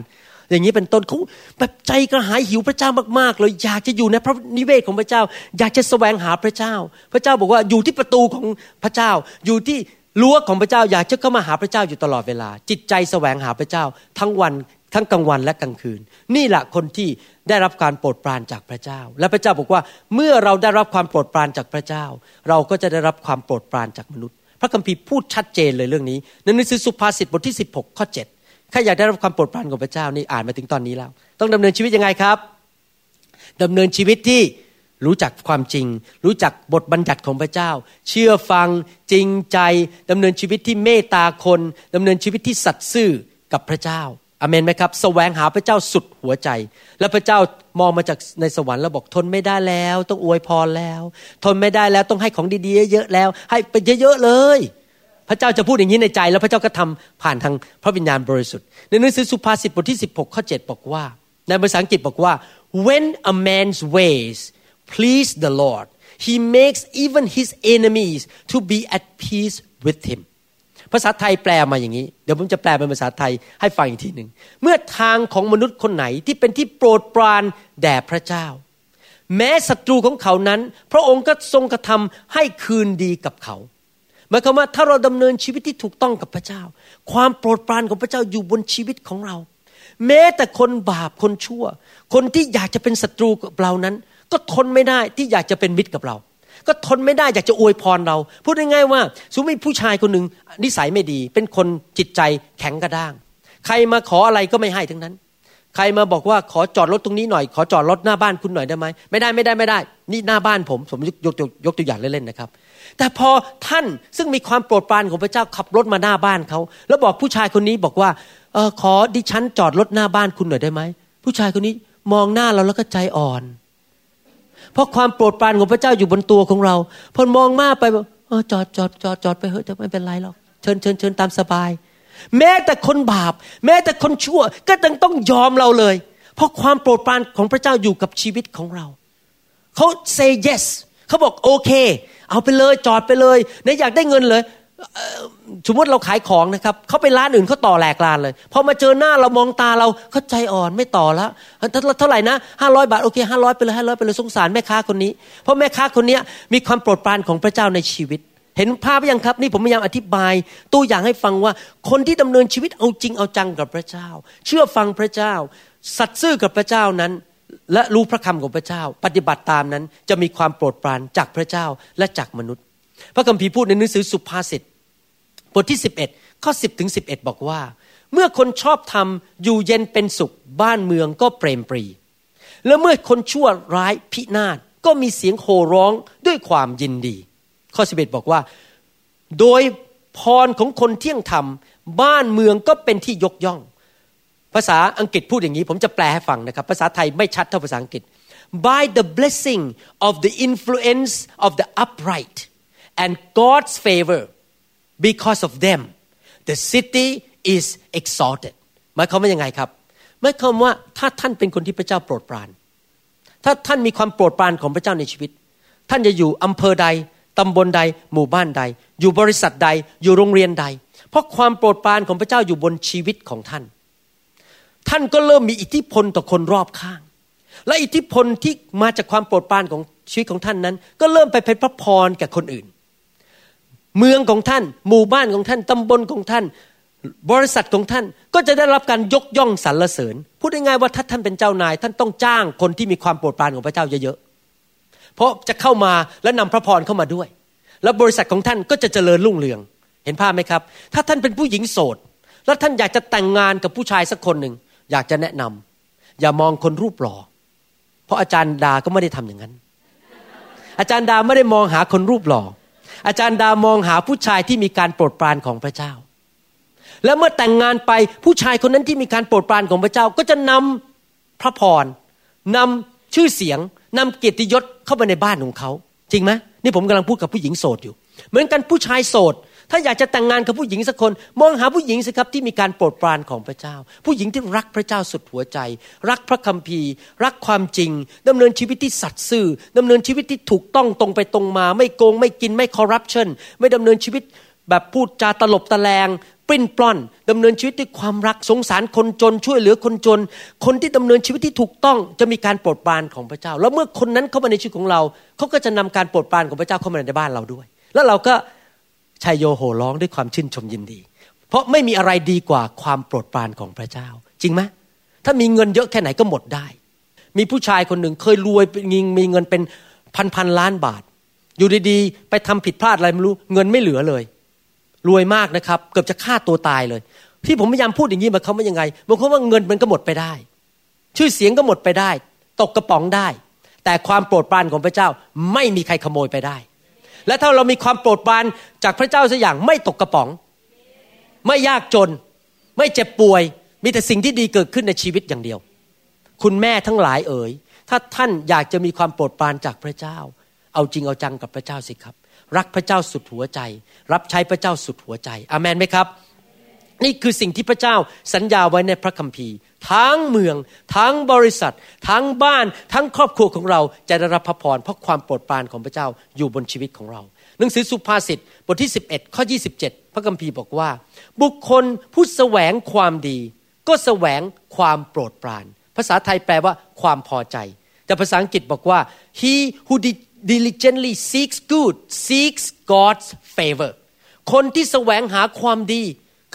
อย่างนี้เป็นต้นเขาแบบใจกระหายหิวพระเจ้ามากๆเลยอยากจะอยู่ในพระนิเวศของพระเจ้า อยากจะแสวงหาพระเจ้า พระเจ้าบอกว่าอยู่ที่ประตูของพระเจ้า อยู่ที่รั้วของพระเจ้า อยากจะเข้ามาหาพระเจ้าอยู่ตลอดเวลา จิตใจแสวงหาพระเจ้า ทั้งวันทั้งกลางวันและกลางคืน นี่แหละคนที่ ได้รับการโปรดปรานจากพระเจ้า และพระเจ้าบอกว่าเมื่อเราได้รับความโปรดปรานจากพระเจ้า เราก็จะได้รับความโปรดปรานจากมนุษย์ พระคัมภีร์พูดชัดเจนเลยเรื่องนี้ในหนังสือสุภาษิตบทที่ 16ข้อ7ข้าอยากได้รับความโปรดปรานของพระเจ้านี่อ่านมาถึงตอนนี้แล้ว ต้องดำเนินชีวิตยังไงครับดำเนินชีวิตที่รู้จักความจริง รู้จักบทบัญญัติของพระเจ้า เชื่อฟังจริงใจดำเนินชีวิตที่เมตตาคนดำเนินชีวิตที่สัตย์ซื่อกับพระเจ้า อเมนไหมครับแสวงหาพระเจ้าสุดหัวใจ แล้วพระเจ้ามองมาจากในสวรรค์แล้วบอกทนไม่ได้แล้ว ต้องอวยพรแล้ว ทนไม่ได้แล้วต้องให้ของดีๆเยอะๆแล้ว ให้ไปเยอะๆเลย พระเจ้าจะพูดอย่างนี้ในใจ แล้วพระเจ้าก็ทำผ่านทางพระวิญญาณบริสุทธิ์ในหนังสือสุภาษิตบทที่ 16ข้อ7บอกว่า ในภาษาอังกฤษบอกว่า when a man's ways please the Lord he makes even his enemies to be at peace with him ภาษาไทยแปลมาอย่างนี้ เดี๋ยวผมจะแปลเป็นภาษาไทยให้ฟังอีกทีหนึ่ง เมื่อทางของมนุษย์คนไหนที่เป็นที่โปรดปรานแด่พระเจ้า แม้ศัตรูของเขานั้น พระองค์ก็ทรงกระทำให้คืนดีกับเขาหมายความว่าถ้าเราดำเนินชีวิตที่ถูกต้องกับพระเจ้า ความโปรดปรานของพระเจ้าอยู่บนชีวิตของเรา แม้แต่คนบาปคนชั่ว คนที่อยากจะเป็นศัตรูกับเรานั้น ก็ทนไม่ได้ที่อยากจะเป็นมิตรกับเรา ก็ทนไม่ได้อยากจะอวยพรเรา พูดง่ายๆว่าสมมติผู้ชายคนหนึ่งนิสัยไม่ดี เป็นคนจิตใจแข็งกระด้าง ใครมาขออะไรก็ไม่ให้ทั้งนั้น ใครมาบอกว่าขอจอดรถตรงนี้หน่อย ขอจอดรถหน้าบ้านคุณหน่อยได้ไหมไม่ได้ไม่ได้ไม่ได้ นี่หน้าบ้านผมผมยกยกยกตัวอย่างเล่นๆนะครับ แต่พอท่านซึ่งมีความโปรดปรานของพระเจ้าขับรถมาหน้าบ้านเขาแล้วบอกผู้ชายคนนี้บอกว่าเออขอดิฉันจอดรถหน้าบ้านคุณหน่อยได้ไหมผู้ชายคนนี้มองหน้าเราแล้วก็ใจอ่อน เพราะความโปรดปรานของพระเจ้าอยู่บนตัวของเราพอมองมาไปอจอดจอดจอดจอดไปเถอะจะไม่เป็นไรหรอกเชิญเชิญเชิญตามสบาย แม้แต่คนบาป แม้แต่คนชั่วก็ต้องต้องยอมเราเลย เพราะความโปรดปรานของพระเจ้าอยู่กับชีวิตของเราเขา say yes เขาบอกโอเค เอาไปเลยจอดไปเลยไหนอยากได้เงินเลย สมมติเราขายของนะครับเขาไปร้านอื่นเขาต่อแหลกลานเลยพอมาเจอหน้าเรามองตาเราเขาใจอ่อนไม่ต่อแล้วเท่าไหร่นะห้าร้อยบาทโอเคห้าร้อยไปเลยห้าร้อยไปเลยสงสารแม่ค้าคนนี้ เพราะแม่ค้าคนนี้มีความโปรดปรานของพระเจ้าในชีวิต เห็นภาพยังครับ นี่ผมพยายามอธิบาย ตัวอย่างให้ฟังว่า คนที่ดำเนินชีวิตเอาจริงเอาจังกับพระเจ้า เชื่อฟังพระเจ้า สัตย์ซื่อกับพระเจ้านั้น และรู้พระคำของพระเจ้า ปฏิบัติตามนั้นจะมีความโปรดปรานจากพระเจ้าและจากมนุษย์ พระคัมภีร์พูดในหนังสือสุภาษิตบทที่ 11ข้อ10ถึง11 บอกว่า เมื่อคนชอบทำอยู่เย็นเป็นสุข บ้านเมืองก็เปรมปรี และเมื่อคนชั่วร้ายพินาศก็มีเสียงโห่ร้องด้วยความยินดี ข้อ 11 บอกว่า โดยพรของคนเที่ยงธรรม บ้านเมืองก็เป็นที่ยกย่อง ภาษาอังกฤษพูดอย่างนี้ ผมจะแปลให้ฟังนะครับ ภาษาไทยไม่ชัดเท่าภาษาอังกฤษ by the blessing of the influence of the upright and God's favor because of them the city is exalted หมายความว่ายังไงครับหมายความว่าถ้าท่านเป็นคนที่พระเจ้าโปรดปราน ถ้าท่านมีความโปรดปรานของพระเจ้าในชีวิต ท่านจะอยู่อำเภอใดตำบลใด หมู่บ้านใด อยู่บริษัทใด อยู่โรงเรียนใด เพราะความโปรดปรานของพระเจ้าอยู่บนชีวิตของท่าน ท่านก็เริ่มมีอิทธิพลต่อคนรอบข้าง และอิทธิพลที่มาจากความโปรดปรานของชีวิตของท่านนั้น ก็เริ่มไปเป็นพระพรแก่คนอื่น เมืองของท่าน หมู่บ้านของท่าน ตำบลของท่าน บริษัทของท่านก็จะได้รับการยกย่องสรรเสริญ พูดง่ายๆว่าถ้าท่านเป็นเจ้านาย ท่านต้องจ้างคนที่มีความโปรดปรานของพระเจ้าเยอะๆ เพราะจะเข้ามาและนำพระพรเข้ามาด้วย แล้วบริษัทของท่านก็จะเจริญรุ่งเรือง เห็นภาพไหมครับ ถ้าท่านเป็นผู้หญิงโสด แล้วท่านอยากจะแต่งงานกับผู้ชายสักคนหนึ่งอยากจะแนะนำอย่ามองคนรูปหล่อ เพราะอาจารย์ดาก็ไม่ได้ทำอย่างนั้น อาจารย์ดาไม่ได้มองหาคนรูปหล่อ อาจารย์ดามองหาผู้ชายที่มีการโปรดปรานของพระเจ้า แล้วเมื่อแต่งงานไปผู้ชายคนนั้นที่มีการโปรดปรานของพระเจ้า ก็จะนำพระพรนำชื่อเสียงนำเกียรติยศเข้าไปในบ้านของเขา จริงไหมนี่ผมกำลังพูดกับผู้หญิงโสดอยู่ เหมือนกันผู้ชายโสด ถ้าอยากจะแต่งงานกับผู้หญิงสักคน มองหาผู้หญิงสิครับที่มีการโปรดปรานของพระเจ้า ผู้หญิงที่รักพระเจ้าสุดหัวใจ รักพระคัมภีร์ รักความจริงดำเนินชีวิตที่สัตย์ซื่อดำเนินชีวิตที่ถูกต้องตรงไปตรงมา ไม่โกงไม่กินไม่คอร์รัปชันไม่ดำเนินชีวิตแบบพูดจาตลบตะแลงปริ้นปล้อนดำเนินชีวิตด้วยความรักสงสารคนจน ช่วยเหลือคนจน คนที่ดำเนินชีวิตที่ถูกต้องจะมีการโปรดปรานของพระเจ้า แล้วเมื่อคนนั้นเข้ามาในชีวิตของเราเขาก็จะนำการโปรดปรานของพระเจ้าเข้ามาในบ้านเราด้วย แล้วเราก็ ชายโยโห่ร้องด้วยความชื่นชมยินดี เพราะไม่มีอะไรดีกว่าความโปรดปรานของพระเจ้า จริงไหมถ้ามีเงินเยอะแค่ไหนก็หมดได้ มีผู้ชายคนหนึ่งเคยรวยยิงมีเงินเป็นพันพันล้านบาท อยู่ดีๆ ไปทำผิดพลาดอะไรไม่รู้เงินไม่เหลือเลย รวยมากนะครับ เกือบจะฆ่าตัวตายเลย ที่ผมพยายามพูดอย่างนี้มาเขาไม่ยังไงบางคนว่าเงินมันก็หมดไปได้ ชื่อเสียงก็หมดไปได้ ตกกระป๋องได้ แต่ความโปรดปรานของพระเจ้าไม่มีใครขโมยไปได้ และถ้าเรามีความโปรดปรานจากพระเจ้าสักอย่างไม่ตกกระป๋อง ไม่ยากจน ไม่เจ็บป่วย มีแต่สิ่งที่ดีเกิดขึ้นในชีวิตอย่างเดียว คุณแม่ทั้งหลายเอ๋ย ถ้าท่านอยากจะมีความโปรดปรานจากพระเจ้า เอาจริงเอาจังกับพระเจ้าสิครับ รักพระเจ้าสุดหัวใจ รับใช้พระเจ้าสุดหัวใจอเมนไหมครับ นี่คือสิ่งที่พระเจ้าสัญญาไว้ในพระคัมภีร์ ทั้งเมือง ทั้งบริษัท ทั้งบ้าน ทั้งครอบครัวของเราจะได้รับพระพรเพราะความโปรดปรานของพระเจ้าอยู่บนชีวิตของเรา หนังสือสุภาษิตบทที่ 11 ข้อ 27 พระคัมภีร์บอกว่า บุคคลผู้แสวงความดี ก็แสวงความโปรดปราน ภาษาไทยแปลว่าความพอใจ แต่ภาษาอังกฤษบอกว่า he who diligently seeks good seeks God's favor คนที่แสวงหาความดี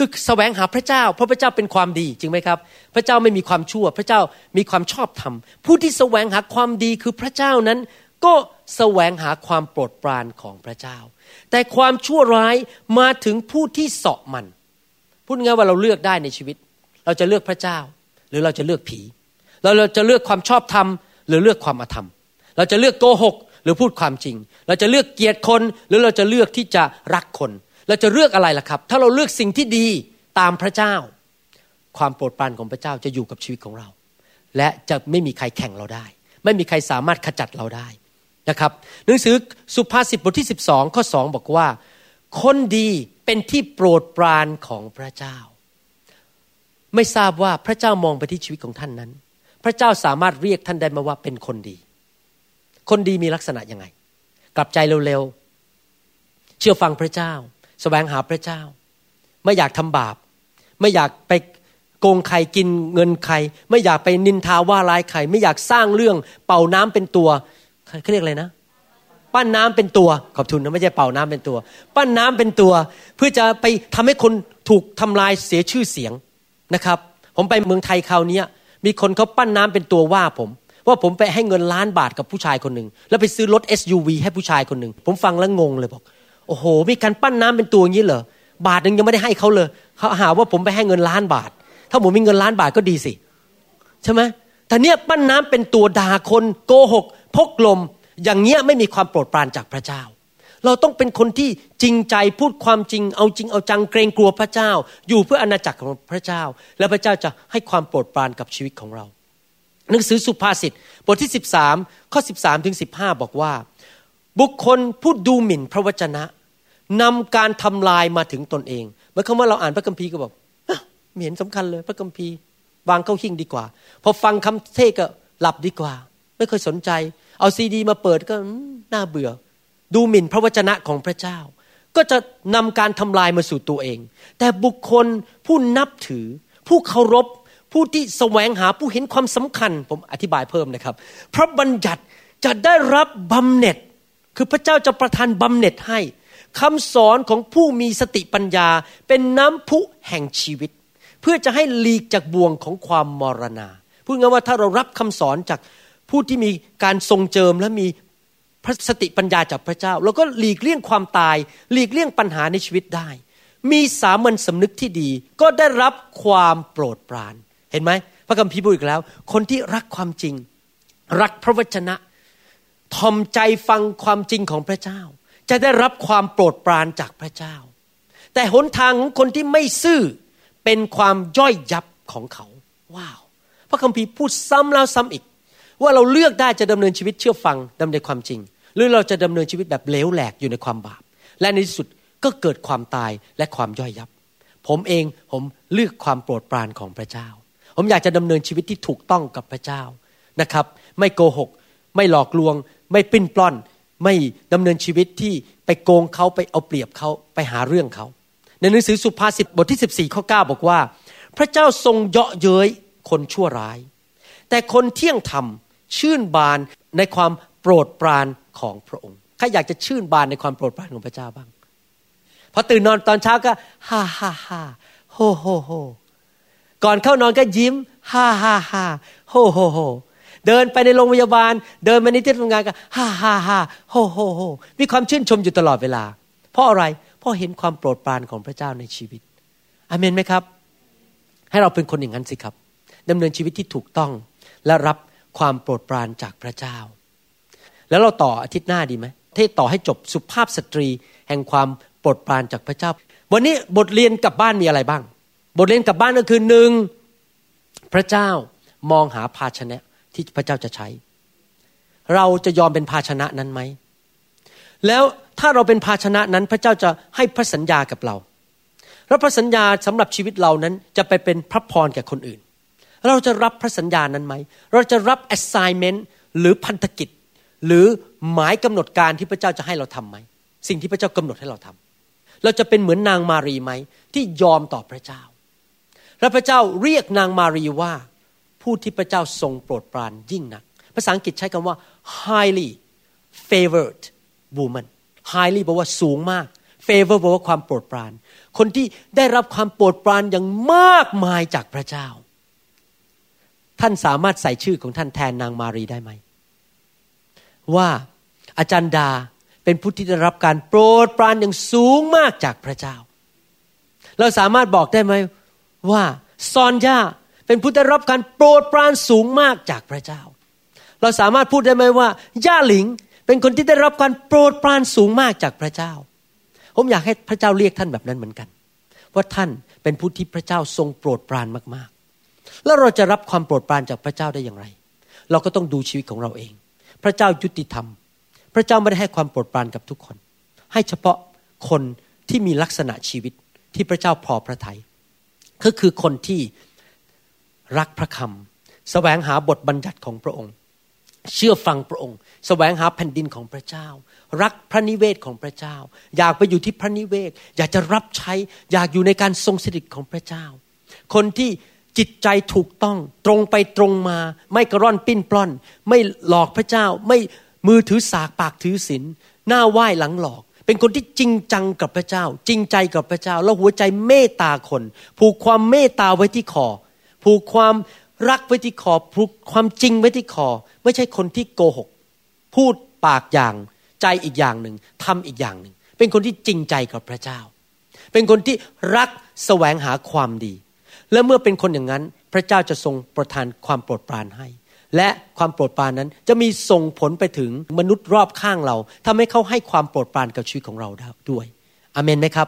คือแสวงหาพระเจ้า เพราะพระเจ้าเป็นความดีจริงไหมครับ พระเจ้าไม่มีความชั่ว พระเจ้ามีความชอบธรรม ผู้ที่แสวงหาความดีคือพระเจ้านั้น ก็แสวงหาความโปรดปรานของพระเจ้า แต่ความชั่วร้ายมาถึงผู้ที่เสาะมัน พูดง่ายว่าเราเลือกได้ในชีวิต เราจะเลือกพระเจ้า หรือเราจะเลือกผี เราเราจะเลือกความชอบธรรม หรือเลือกความอธรรม เราจะเลือกโกหก หรือพูดความจริง เราจะเลือกเกียรติคน หรือเราจะเลือกที่จะรักคน เราจะเลือกอะไรล่ะครับ ถ้าเราเลือกสิ่งที่ดีตามพระเจ้า ความโปรดปรานของพระเจ้าจะอยู่กับชีวิตของเรา และจะไม่มีใครแข่งเราได้ ไม่มีใครสามารถขจัดเราได้นะครับหนังสือสุภาษิตบทที่ 12 ข้อ 2 บอกว่า คนดีเป็นที่โปรดปรานของพระเจ้า ไม่ทราบว่าพระเจ้ามองไปที่ชีวิตของท่านนั้น พระเจ้าสามารถเรียกท่านได้มาว่าเป็นคนดี คนดีมีลักษณะยังไง กลับใจเร็วๆ เชื่อฟังพระเจ้า แสวงหาพระเจ้า ไม่อยากทำบาป ไม่อยากไปโกงใครกินเงินใคร ไม่อยากไปนินทาว่าร้ายใคร ไม่อยากสร้างเรื่องเป่าน้ำเป็นตัวเขาเรียกอะไรนะ ปั้นน้ำเป็นตัวขอบคุณนะไม่ใช่เป่าน้ำเป็นตัว ปั้นน้ำเป็นตัว เพื่อจะไปทำให้คนถูกทำลายเสียชื่อเสียงนะครับ ผมไปเมืองไทยคราวนี้มีคนเขาปั้นน้ำเป็นตัวว่าผม ว่าผมไปให้เงินล้านบาทกับผู้ชายคนหนึ่งแล้วไปซื้อรถ SUV ให้ผู้ชายคนหนึ่งผมฟังแล้วงงเลยบอก โอ้โห มีการปั้นน้ำเป็นตัวอย่างนี้เหรอ บาทหนึ่งยังไม่ได้ให้เขาเลย เขาหาว่าผมไปให้เงินล้านบาท ถ้าผมมีเงินล้านบาทก็ดีสิ ใช่ไหมแต่เนี้ยปั้นน้ำเป็นตัวด่าคนโกหก พกลม อย่างเงี้ยไม่มีความโปรดปรานจากพระเจ้า เราต้องเป็นคนที่จริงใจพูดความจริง เอาจริงเอาจังเกรงกลัวพระเจ้า อยู่เพื่ออาณาจักรของพระเจ้า และพระเจ้าจะให้ความโปรดปรานกับชีวิตของเรา หนังสือสุภาษิตบทที่ 13ข้อ13ถึง15 บอกว่า บุคคลพูดดูหมิ่นพระวจนะ นำการทำลายมาถึงตนเองเมื่อคำว่าเราอ่านพระคัมภีร์ก็บอกไม่เห็นสำคัญเลย พระคัมภีร์วางเข้าหิ้งดีกว่า พอฟังคำเทศก็หลับดีกว่า ไม่เคยสนใจ เอาซีดี มาเปิดก็น่าเบื่อ ดูหมิ่นพระวจนะของพระเจ้า ก็จะนำการทำลายมาสู่ตัวเอง แต่บุคคลผู้นับถือ ผู้เคารพ ผู้ที่แสวงหาผู้เห็นความสำคัญ ผมอธิบายเพิ่มนะครับ พระบัญญัติจะได้รับบำเหน็จ คือพระเจ้าจะประทานบำเหน็จให้ คำสอนของผู้มีสติปัญญาเป็นน้ำพุแห่งชีวิต เพื่อจะให้หลีกจากบ่วงของความมรณาพูดง่ายว่าถ้าเรารับคำสอนจากผู้ที่มีการทรงเจิมและมีพระสติปัญญาจากพระเจ้า แล้วก็หลีกเลี่ยงความตาย หลีกเลี่ยงปัญหาในชีวิตได้ มีสามัญสำนึกที่ดี ก็ได้รับความโปรดปราน เห็นไหมพระคัมภีร์พูดอีกแล้ว คนที่รักความจริง รักพระวจนะทอมใจฟังความจริงของพระเจ้า จะได้รับความโปรดปรานจากพระเจ้า แต่หนทางของคนที่ไม่ซื่อเป็นความย่อยยับของเขา ว้าว พระคัมภีร์พูดซ้ำแล้วซ้ำอีก ว่าเราเลือกได้จะดำเนินชีวิตเชื่อฟังดำเนินความจริง หรือเราจะดำเนินชีวิตแบบเลวแหลกอยู่ในความบาป และในที่สุดก็เกิดความตายและความย่อยยับ ผมเองผมเลือกความโปรดปรานของพระเจ้า ผมอยากจะดำเนินชีวิตที่ถูกต้องกับพระเจ้านะครับ ไม่โกหก ไม่หลอกลวง ไม่ปิ้นปล้อน ไม่ดำเนินชีวิตที่ไปโกงเขาไปเอาเปรียบเขาไปหาเรื่องเขาในหนังสือสุภาษิตบทที่ 14ข้อ9บอกว่า พระเจ้าทรงเยาะเย้ยคนชั่วร้าย แต่คนเที่ยงธรรมชื่นบานในความโปรดปรานของพระองค์ใครอยากจะชื่นบานในความโปรดปรานของพระเจ้าบ้างพอตื่นนอนตอนเช้าก็ฮ่าฮ่าฮ่าโฮโฮโฮก่อนเข้านอนก็ยิ้มฮ่าฮ่าฮ่าโฮโฮโฮ เดินไปในโรงพยาบาล เดินมาในที่ทำงานก็ฮ่าฮ่าฮ่าโฮโฮโฮมีความชื่นชมอยู่ตลอดเวลา เพราะอะไร เพราะเห็นความโปรดปรานของพระเจ้าในชีวิตอเมนไหมครับ ให้เราเป็นคนอย่างนั้นสิครับดำเนินชีวิตที่ถูกต้องและรับความโปรดปรานจากพระเจ้า แล้วเราต่ออาทิตย์หน้าดีไหมเทศต่อให้จบสุภาพสตรีแห่งความโปรดปรานจากพระเจ้า วันนี้บทเรียนกลับบ้านมีอะไรบ้าง บทเรียนกลับบ้านก็คือหนึ่งพระเจ้ามองหาภาชนะ ที่พระเจ้าจะใช้ เราจะยอมเป็นภาชนะนั้นไหม แล้วถ้าเราเป็นภาชนะนั้นพระเจ้าจะให้พระสัญญากับเรา แล้วพระสัญญาสำหรับชีวิตเรานั้นจะไปเป็นพระพรแก่คนอื่น เราจะรับพระสัญญานั้นไหม เราจะรับ assignment หรือพันธกิจ หรือหมายกำหนดการที่พระเจ้าจะให้เราทํำไหม สิ่งที่พระเจ้ากำหนดให้เราทำเราจะเป็นเหมือนนางมารีไหมที่ยอมต่อพระเจ้า และพระเจ้าเรียกนางมารีว่า ผู้ที่พระเจ้าทรงโปรดปรานยิ่งนัก ภาษาอังกฤษใช้คำว่า highly favored woman highly แปลว่าสูงมาก favor แปลว่าความโปรดปราน คนที่ได้รับความโปรดปรานอย่างมากมายจากพระเจ้า ท่านสามารถใส่ชื่อของท่านแทนนางมารีได้ไหม ว่าอาจารย์ดาเป็นผู้ที่ได้รับการโปรดปรานอย่างสูงมากจากพระเจ้า เราสามารถบอกได้ไหมว่าซอนยา เป็นผู้ได้รับการโปรดปรานสูงมากจากพระเจ้า เราสามารถพูดได้ไหมว่าย่าหลิงเป็นคนที่ได้รับการโปรดปรานสูงมากจากพระเจ้า ผมอยากให้พระเจ้าเรียกท่านแบบนั้นเหมือนกัน ว่าท่านเป็นผู้ที่พระเจ้าทรงโปรดปรานมากๆ แล้วเราจะรับความโปรดปรานจากพระเจ้าได้อย่างไร เราก็ต้องดูชีวิตของเราเอง พระเจ้ายุติธรรม พระเจ้าไม่ได้ให้ความโปรดปรานกับทุกคน ให้เฉพาะคนที่มีลักษณะชีวิตที่พระเจ้าพอพระทยัยก็คือคนที่ รักพระคำแสวงหาบทบัญญัติของพระองค์ เชื่อฟังพระองค์แสวงหาแผ่นดินของพระเจ้า รักพระนิเวศของพระเจ้า อยากไปอยู่ที่พระนิเวศ อยากจะรับใช้ อยากอยู่ในการทรงสถิตของพระเจ้า คนที่จิตใจถูกต้องตรงไปตรงมา ไม่กระร่อนปิ้นปล้อน ไม่หลอกพระเจ้า ไม่มือถือสากปากถือศีลหน้าไหว้หลังหลอก เป็นคนที่จริงจังกับพระเจ้า จริงใจกับพระเจ้า แล้วหัวใจเมตตาคน ผูกความเมตตาไว้ที่คอ ผูกความรักไว้ที่คอผูกความจริงไว้ที่คอ ไม่ใช่คนที่โกหก พูดปากอย่างใจอีกอย่างหนึ่งทำอีกอย่างหนึ่ง เป็นคนที่จริงใจกับพระเจ้า เป็นคนที่รักแสวงหาความดี และเมื่อเป็นคนอย่างนั้น พระเจ้าจะทรงประทานความโปรดปรานให้ และความโปรดปรานนั้นจะมีส่งผลไปถึงมนุษย์รอบข้างเราทำให้เขาให้ความโปรดปรานกับชีวิตของเราด้วยอเมนไหมครับ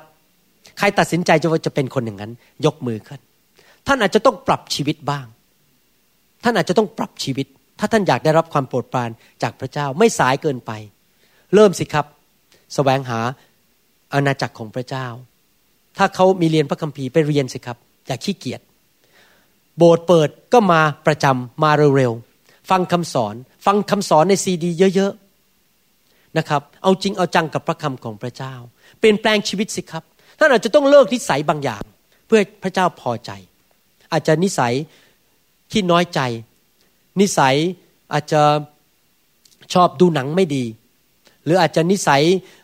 ใครตัดสินใจจะว่าจะเป็นคนอย่างนั้น ยกมือขึ้น ท่านอาจจะต้องปรับชีวิตบ้าง ท่านอาจจะต้องปรับชีวิต ถ้าท่านอยากได้รับความโปรดปรานจากพระเจ้าไม่สายเกินไป เริ่มสิครับสแสวงหาอาณาจักรของพระเจ้า ถ้าเขามีเรียนพระคัมภีร์ไปเรียนสิครับ อย่าขี้เกียจโบสถ์เปิดก็มาประจำมาเร็วฟังคำสอน ฟังคำสอนในซีดี เยอะๆนะครับ เอาจริงเอาจังกับพระคำของพระเจ้า เปลี่ยนแปลงชีวิตสิครับท่านอาจจะต้องเลิกนิสัยบางอย่าง เพื่อพระเจ้าพอใจ อาจจะนิสัยที่น้อยใจ นิสัยอาจจะชอบดูหนังไม่ดี หรืออาจจะนิสัย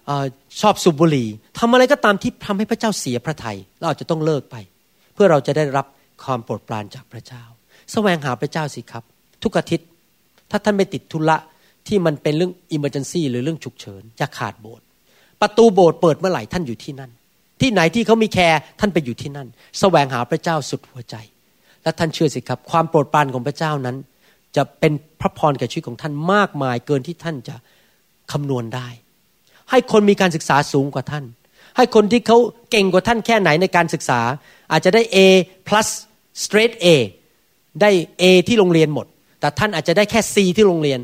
อชอบสูบบุหรี่ทำอะไรก็ตามที่ทำให้พระเจ้าเสียพระทยัยเราอาจจะต้องเลิกไป เพื่อเราจะได้รับความโปรดปรานจากพระเจ้าแสวงหาพระเจ้าสิครับ ทุกอาทิตย์ถ้าท่านไม่ติดธุระที่มันเป็นเรื่อง emergency หรือเรื่องฉุกเฉินจะขาดโบสถ์ประตูโบสถ์เปิดเมื่อไหร่ท่านอยู่ที่นั่น ที่ไหนที่เขามี care ท่านไปอยู่ที่นั่นแสวงหาพระเจ้าสุดหัวใจ และท่านเชื่อสิครับ ความโปรดปรานของพระเจ้านั้น จะเป็นพระพรแก่ชีวิตของท่านมากมายเกินที่ท่านจะคำนวณได้ ให้คนมีการศึกษาสูงกว่าท่าน ให้คนที่เขาเก่งกว่าท่านแค่ไหนในการศึกษา อาจจะได้ A plus straight A ได้ A ที่โรงเรียนหมด แต่ท่านอาจจะได้แค่ซีที่โรงเรียน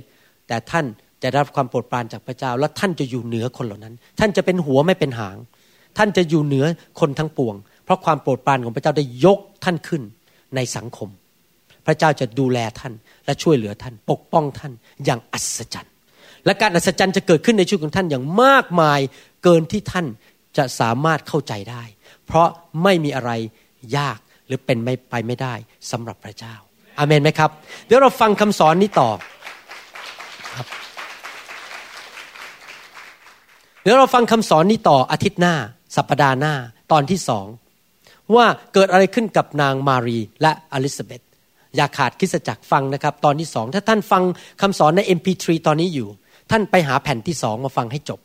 แต่ท่านจะรับความโปรดปรานจากพระเจ้า และท่านจะอยู่เหนือคนเหล่านั้น ท่านจะเป็นหัวไม่เป็นหาง ท่านจะอยู่เหนือคนทั้งปวง เพราะความโปรดปรานของพระเจ้าได้ยกท่านขึ้น ในสังคม พระเจ้าจะดูแลท่านและช่วยเหลือท่าน ปกป้องท่านอย่างอัศจรรย์ และการอัศจรรย์จะเกิดขึ้นในชีวิตของท่านอย่างมากมายเกินที่ท่านจะสามารถเข้าใจได้ เพราะไม่มีอะไรยากหรือเป็นไม่ไปไม่ได้สำหรับพระเจ้าอเมนไหมครับ เดี๋ยวเราฟังคำสอนนี้ต่อครับเดี๋ยวเราฟังคำสอนนี้ต่ออาทิตย์หน้า สัปปดาห์หน้าตอนที่สอง ว่าเกิดอะไรขึ้นกับนางมารีและอลิซาเบธอย่าขาดคิสจักรฟังนะครับ ตอนที่สองถ้าท่านฟังคำสอนใน MP3 ตอนนี้อยู่ ท่านไปหาแผ่นที่สองมาฟังให้จบ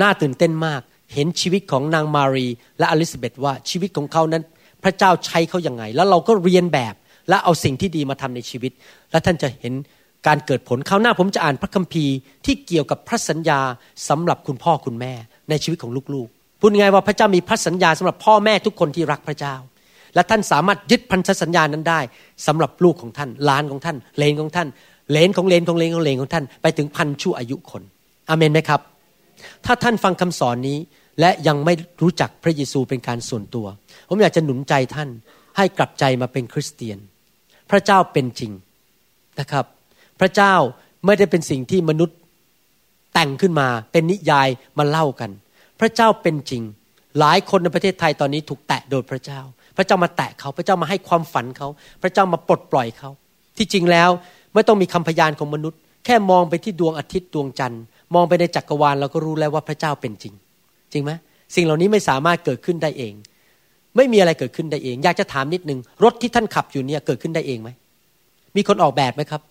น่าตื่นเต้นมาก เห็นชีวิตของนางมารี และอลิซาเบธว่าชีวิตของเขานั้น พระเจ้าใช้เขาอย่างไง แล้วเราก็เรียนแบบ และเอาสิ่งที่ดีมาทำในชีวิต และท่านจะเห็นการเกิดผลคราวหน้าผมจะอ่านพระคัมภีร์ที่เกี่ยวกับพระสัญญาสำหรับคุณพ่อคุณแม่ในชีวิตของลูกๆ พูดง่ายว่าพระเจ้ามีพระสัญญาสำหรับพ่อแม่ทุกคนที่รักพระเจ้า และท่านสามารถยึดพันธสัญญานั้นได้สำหรับลูกของท่านหลานของท่านเลนของท่านเลนของเลนของเลนของเลนของท่านไปถึงพันชั่วอายุคนอเมนไหมครับ ถ้าท่านฟังคำสอนนี้และยังไม่รู้จักพระเยซูเป็นการส่วนตัว ผมอยากจะหนุนใจท่านให้กลับใจมาเป็นคริสเตียน พระเจ้าเป็นจริงนะครับ พระเจ้าไม่ได้เป็นสิ่งที่มนุษย์แต่งขึ้นมาเป็นนิยายมาเล่ากัน พระเจ้าเป็นจริง หลายคนในประเทศไทยตอนนี้ถูกแตะโดยพระเจ้า พระเจ้ามาแตะเขา พระเจ้ามาให้ความฝันเขา พระเจ้ามาปลดปล่อยเขา ที่จริงแล้วไม่ต้องมีคำพยานของมนุษย์ แค่มองไปที่ดวงอาทิตย์ดวงจันทร์ มองไปในจักรวาลเราก็รู้แล้วว่าพระเจ้าเป็นจริง จริงไหมสิ่งเหล่านี้ไม่สามารถเกิดขึ้นได้เอง ไม่มีอะไรเกิดขึ้นได้เอง อยากจะถามนิดนึงรถที่ท่านขับอยู่เนี่ยเกิดขึ้นได้เองไหมมีคนออกแบบไหมครับ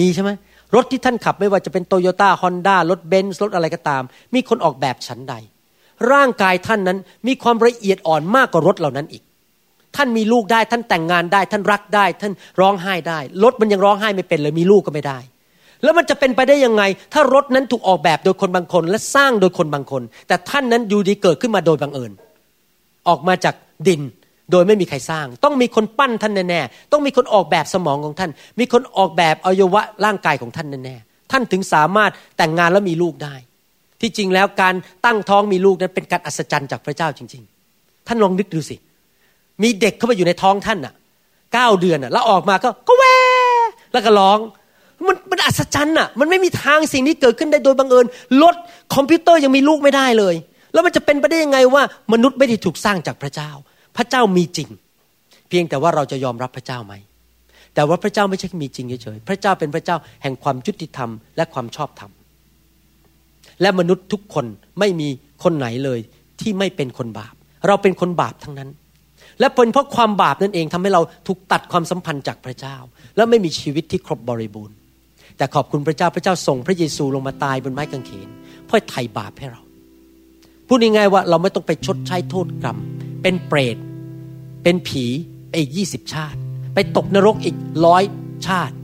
มีใช่ไหมรถที่ท่านขับไม่ว่าจะเป็นโตโยต้าฮอนด้ารถเบนซ์รถอะไรก็ตาม มีคนออกแบบชั้นใด ร่างกายท่านนั้นมีความละเอียดอ่อนมากกว่ารถเหล่านั้นอีก ท่านมีลูกได้ ท่านแต่งงานได้ ท่านรักได้ ท่านร้องไห้ได้ รถมันยังร้องไห้ไม่เป็นเลยมีลูกก็ไม่ได้ แล้วมันจะเป็นไปได้ยังไง ถ้ารถนั้นถูกออกแบบโดยคนบางคน และสร้างโดยคนบางคน แต่ท่านนั้นอยู่ดีเกิดขึ้นมาโดยบังเอิญ ออกมาจากดินโดยไม่มีใครสร้าง ต้องมีคนปั้นท่านแน่ๆต้องมีคนออกแบบสมองของท่าน มีคนออกแบบอวัยวะร่างกายของท่านแน่ๆท่านถึงสามารถแต่งงานแล้วมีลูกได้ ที่จริงแล้วการตั้งท้องมีลูกนั้นเป็นการอัศจรรย์จากพระเจ้าจริง ๆ ท่านลองนึกดูสิ มีเด็กเข้ามาอยู่ในท้องท่านน่ะเก้าเดือนน่ะ แล้วออกมาก็ก็แวแล้วก็ร้อง มันมันอัศจรรย์น่ะ มันไม่มีทางสิ่งนี้เกิดขึ้นได้โดยบังเอิญรถคอมพิวเตอร์ยังมีลูกไม่ได้เลย แล้วมันจะเป็นไปได้ยังไงว่า มนุษย์ไม่ได้ถูกสร้างจากพระเจ้า พระเจ้ามีจริง เพียงแต่ว่าเราจะยอมรับพระเจ้าไหมแต่ว่าพระเจ้าไม่ใช่มีจริงเฉยๆพระเจ้าเป็นพระเจ้าแห่งความยุติธรรมและความชอบธรรม และมนุษย์ทุกคนไม่มีคนไหนเลยที่ไม่เป็นคนบาป เราเป็นคนบาปทั้งนั้น และเป็นเพราะความบาปนั่นเองทำให้เราถูกตัดความสัมพันธ์จากพระเจ้า และไม่มีชีวิตที่ครบบริบูรณ์ แต่ขอบคุณพระเจ้าพระเจ้าส่งพระเยซูลงมาตายบนไม้กางเขนเพื่อไถ่บาปให้เราพูดง่ายๆว่าเราไม่ต้องไปชดใช้โทษกรรม เป็นเปรตเป็นผีอีกยี่สิบชาติ ไปตกนรกอีกร้อยชาติ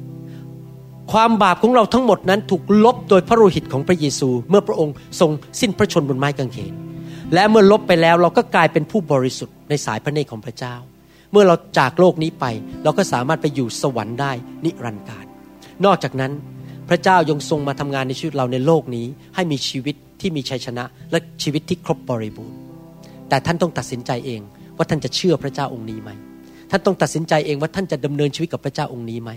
ความบาปของเราทั้งหมดนั้นถูกลบโดยพระโลหิตของพระเยซู เมื่อพระองค์ทรงสิ้นพระชนบนไม้กางเขน และเมื่อลบไปแล้วเราก็กลายเป็นผู้บริสุทธิ์ในสายพระเนตรของพระเจ้า เมื่อเราจากโลกนี้ไป เราก็สามารถไปอยู่สวรรค์ได้นิรันดร์การ นอกจากนั้นพระเจ้ายังทรงมาทำงานในชีวิตเราในโลกนี้ ให้มีชีวิตที่มีชัยชนะและชีวิตที่ครบบริบูรณ์ แต่ท่านต้องตัดสินใจเองว่าท่านจะเชื่อพระเจ้าองค์นี้ไหมท่านต้องตัดสินใจเองว่าท่านจะดำเนินชีวิตกับพระเจ้าองค์นี้ไหม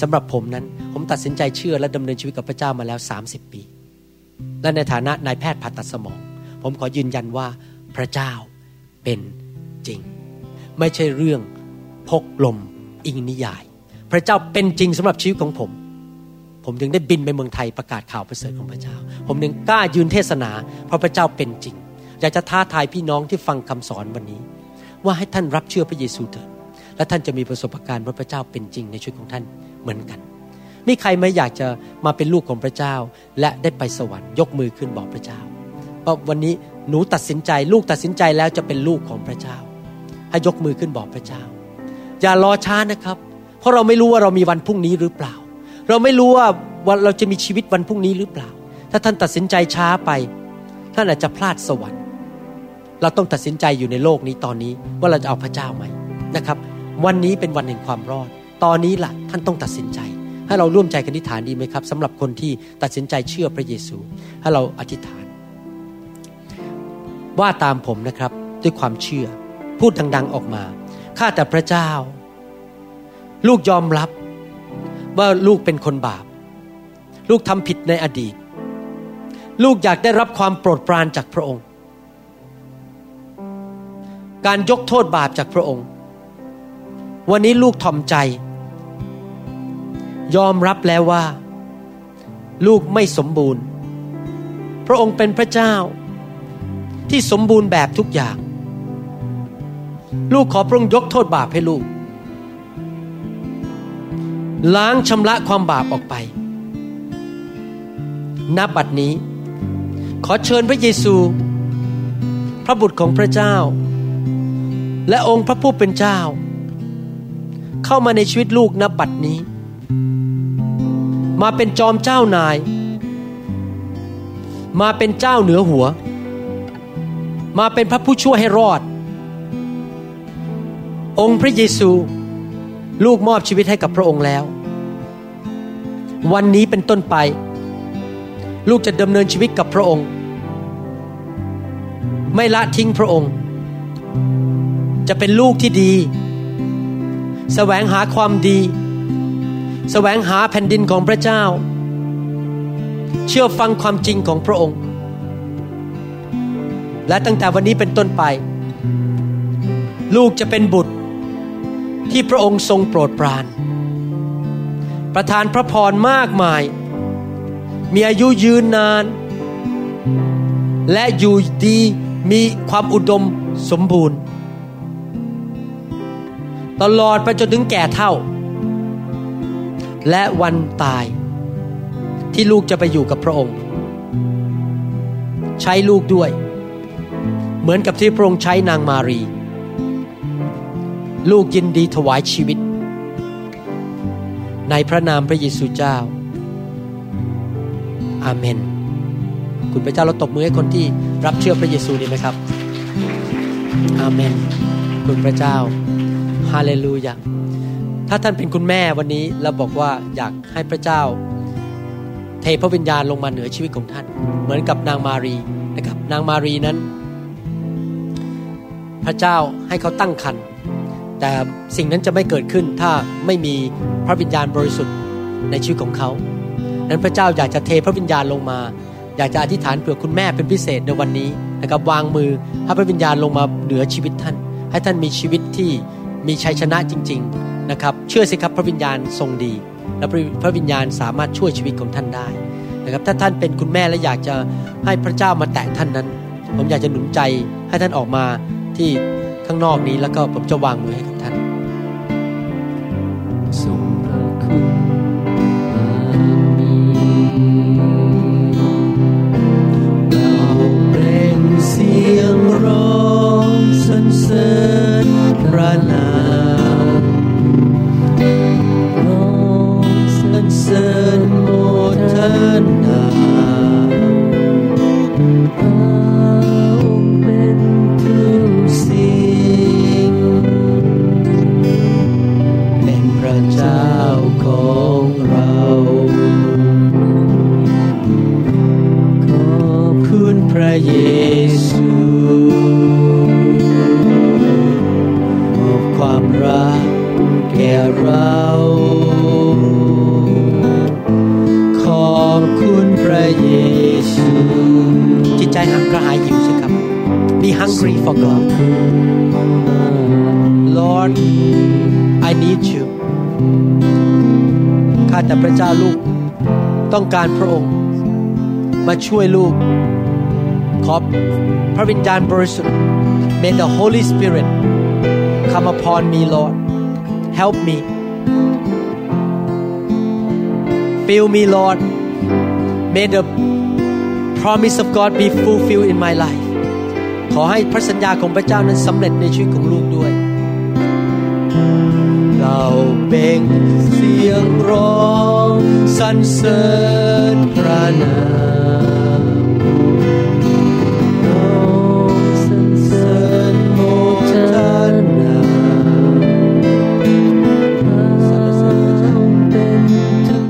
สำหรับผมนั้น ตัดสินใจเชื่อและดำเนินชีวิตกับพระเจ้ามาแล้ว 30 ปี และในฐานะนายแพทย์ผ่าตัดสมอง ผมขอยืนยันว่าพระเจ้าเป็นจริง ไม่ใช่เรื่องพกลมอิงนิยาย พระเจ้าเป็นจริงสำหรับชีวิตของผม ผมถึงได้บินไปเมืองไทยประกาศข่าวประเสริฐของพระเจ้า ผมถึงกล้ายืนเทศนา เพราะพระเจ้าเป็นจริง อยากจะท้าทายพี่น้องที่ฟังคำสอนวันนี้ ว่าให้ท่านรับเชื่อพระเยซูเถิดและท่านจะมีประสบการณ์ว่าพระเจ้าเป็นจริงในชีวิตของท่านเหมือนกัน มีใครไหมอยากจะมาเป็นลูกของพระเจ้า และได้ไปสวรรค์ยกมือขึ้นบอกพระเจ้าเพราะวันนี้หนูตัดสินใจ ลูกตัดสินใจแล้วจะเป็นลูกของพระเจ้า ให้ยกมือขึ้นบอกพระเจ้า อย่ารอช้านะครับ เพราะเราไม่รู้ว่าเรามีวันพรุ่งนี้หรือเปล่า เราไม่รู้ว่าวันเราจะมีชีวิตวันพรุ่งนี้หรือเปล่า ถ้าท่านตัดสินใจช้าไป ท่านอาจจะพลาดสวรรค์ เราต้องตัดสินใจอยู่ในโลกนี้ตอนนี้ว่าเราจะเอาพระเจ้าไหมนะครับ วันนี้เป็นวันแห่งความรอด ตอนนี้ล่ะท่านต้องตัดสินใจ ให้เราร่วมใจกันอธิษฐานดีไหมครับสำหรับคนที่ตัดสินใจเชื่อพระเยซูให้เราอธิษฐาน ว่าตามผมนะครับด้วยความเชื่อ พูดดังๆออกมาข้าแต่พระเจ้า ลูกยอมรับว่าลูกเป็นคนบาป ลูกทำผิดในอดีต ลูกอยากได้รับความโปรดปรานจากพระองค์ การยกโทษบาปจากพระองค์ วันนี้ลูกทอมใจ ยอมรับแล้วว่า ลูกไม่สมบูรณ์ พระองค์เป็นพระเจ้า ที่สมบูรณ์แบบทุกอย่าง ลูกขอพระองค์ยกโทษบาปให้ลูก ล้างชำระความบาปออกไปนับบัดนี้ ขอเชิญพระเยซู พระบุตรของพระเจ้า และองค์พระผู้เป็นเจ้า เข้ามาในชีวิตลูกนับบัดนี้ มาเป็นจอมเจ้านาย มาเป็นเจ้าเหนือหัว มาเป็นพระผู้ช่วยให้รอด องค์พระเยซู ลูกมอบชีวิตให้กับพระองค์แล้ว วันนี้เป็นต้นไป ลูกจะดำเนินชีวิตกับพระองค์ ไม่ละทิ้งพระองค์ จะเป็นลูกที่ดี แสวงหาความดี แสวงหาแผ่นดินของพระเจ้า เชื่อฟังความจริงของพระองค์ และตั้งแต่วันนี้เป็นต้นไป ลูกจะเป็นบุตรที่พระองค์ทรงโปรดปราน ประทานพระพรมากมาย มีอายุยืนนาน และอยู่ดีมีความอุดมสมบูรณ์ ตลอดไปจนถึงแก่เท่า และวันตาย ที่ลูกจะไปอยู่กับพระองค์ ใช้ลูกด้วย เหมือนกับที่พระองค์ใช้นางมารี ลูกยินดีถวายชีวิต ในพระนามพระเยซูเจ้า อาเมน คุณพระเจ้าเราตบมือให้คนที่รับเชื่อพระเยซูดีไหมครับ อาเมน คุณพระเจ้า ฮาเลลูยา ถ้าท่านเป็นคุณแม่วันนี้เราบอกว่าอยากให้พระเจ้า เทพระวิญญาณลงมาเหนือชีวิตของท่าน เหมือนกับนางมารีนะครับ นางมารีนั้น พระเจ้าให้เขาตั้งครรภ์แต่สิ่งนั้นจะไม่เกิดขึ้นถ้าไม่มีพระวิญญาณบริสุทธิ์ในชีวิตของเขานั้นพระเจ้าอยากจะเทพระวิญญาณลงมา อยากจะอธิษฐานเผื่อคุณแม่เป็นพิเศษในวันนี้นะครับวางมือให้พระวิญญาณลงมาเหนือชีวิตท่าน ให้ท่านมีชีวิตที่มีชัยชนะจริง ๆ นะครับเชื่อสิครับพระวิญญาณทรงดี และพระวิญญาณสามารถช่วยชีวิตของท่านได้นะครับถ้าท่านเป็นคุณแม่และอยากจะให้พระเจ้ามาแตะท่านนั้น ผมอยากจะหนุนใจให้ท่านออกมาที่ข้างนอกนี้แล้วก็ผมจะวางมือให้กับท่านารพระองค์ มาช่วยลูก ขอบพระวิญญาณบริสุทธิ์ May the Holy Spirit come upon me Lord help me fill me Lord May the promise of God be fulfilled in my life ขอให้พระสัญญาของพระเจ้านั้นสำเร็จในชีวิตของลูกด้วย เราเบ่งเสียงร้องสรรเสริญพระนามร้องสรรเสริญโมทนาสรรเสริญพระเจ้าเป็นทุก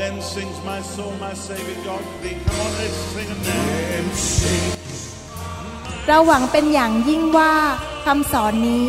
Then sings my soul, my Savior God to thee. Come on, let's sing a name. Sing. เราหวังเป็นอย่างยิ่งว่าคำสอนนี้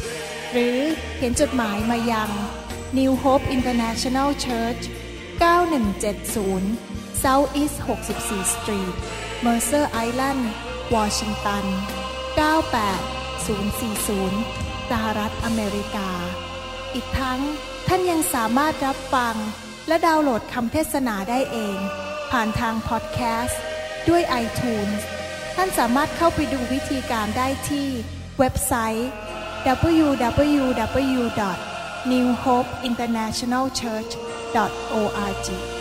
หรือเขียนจดหมายมายัง New Hope International Church 9170 South East 64 Street Mercer Island Washington 98040 สหรัฐอเมริกา อีกทั้งท่านยังสามารถรับฟัง และดาวน์โหลดคำเทศนาได้เอง ผ่านทางพอดแคสต์ด้วย iTunes ท่านสามารถเข้าไปดูวิธีการได้ที่เว็บไซต์ www.newhopeinternationalchurch.org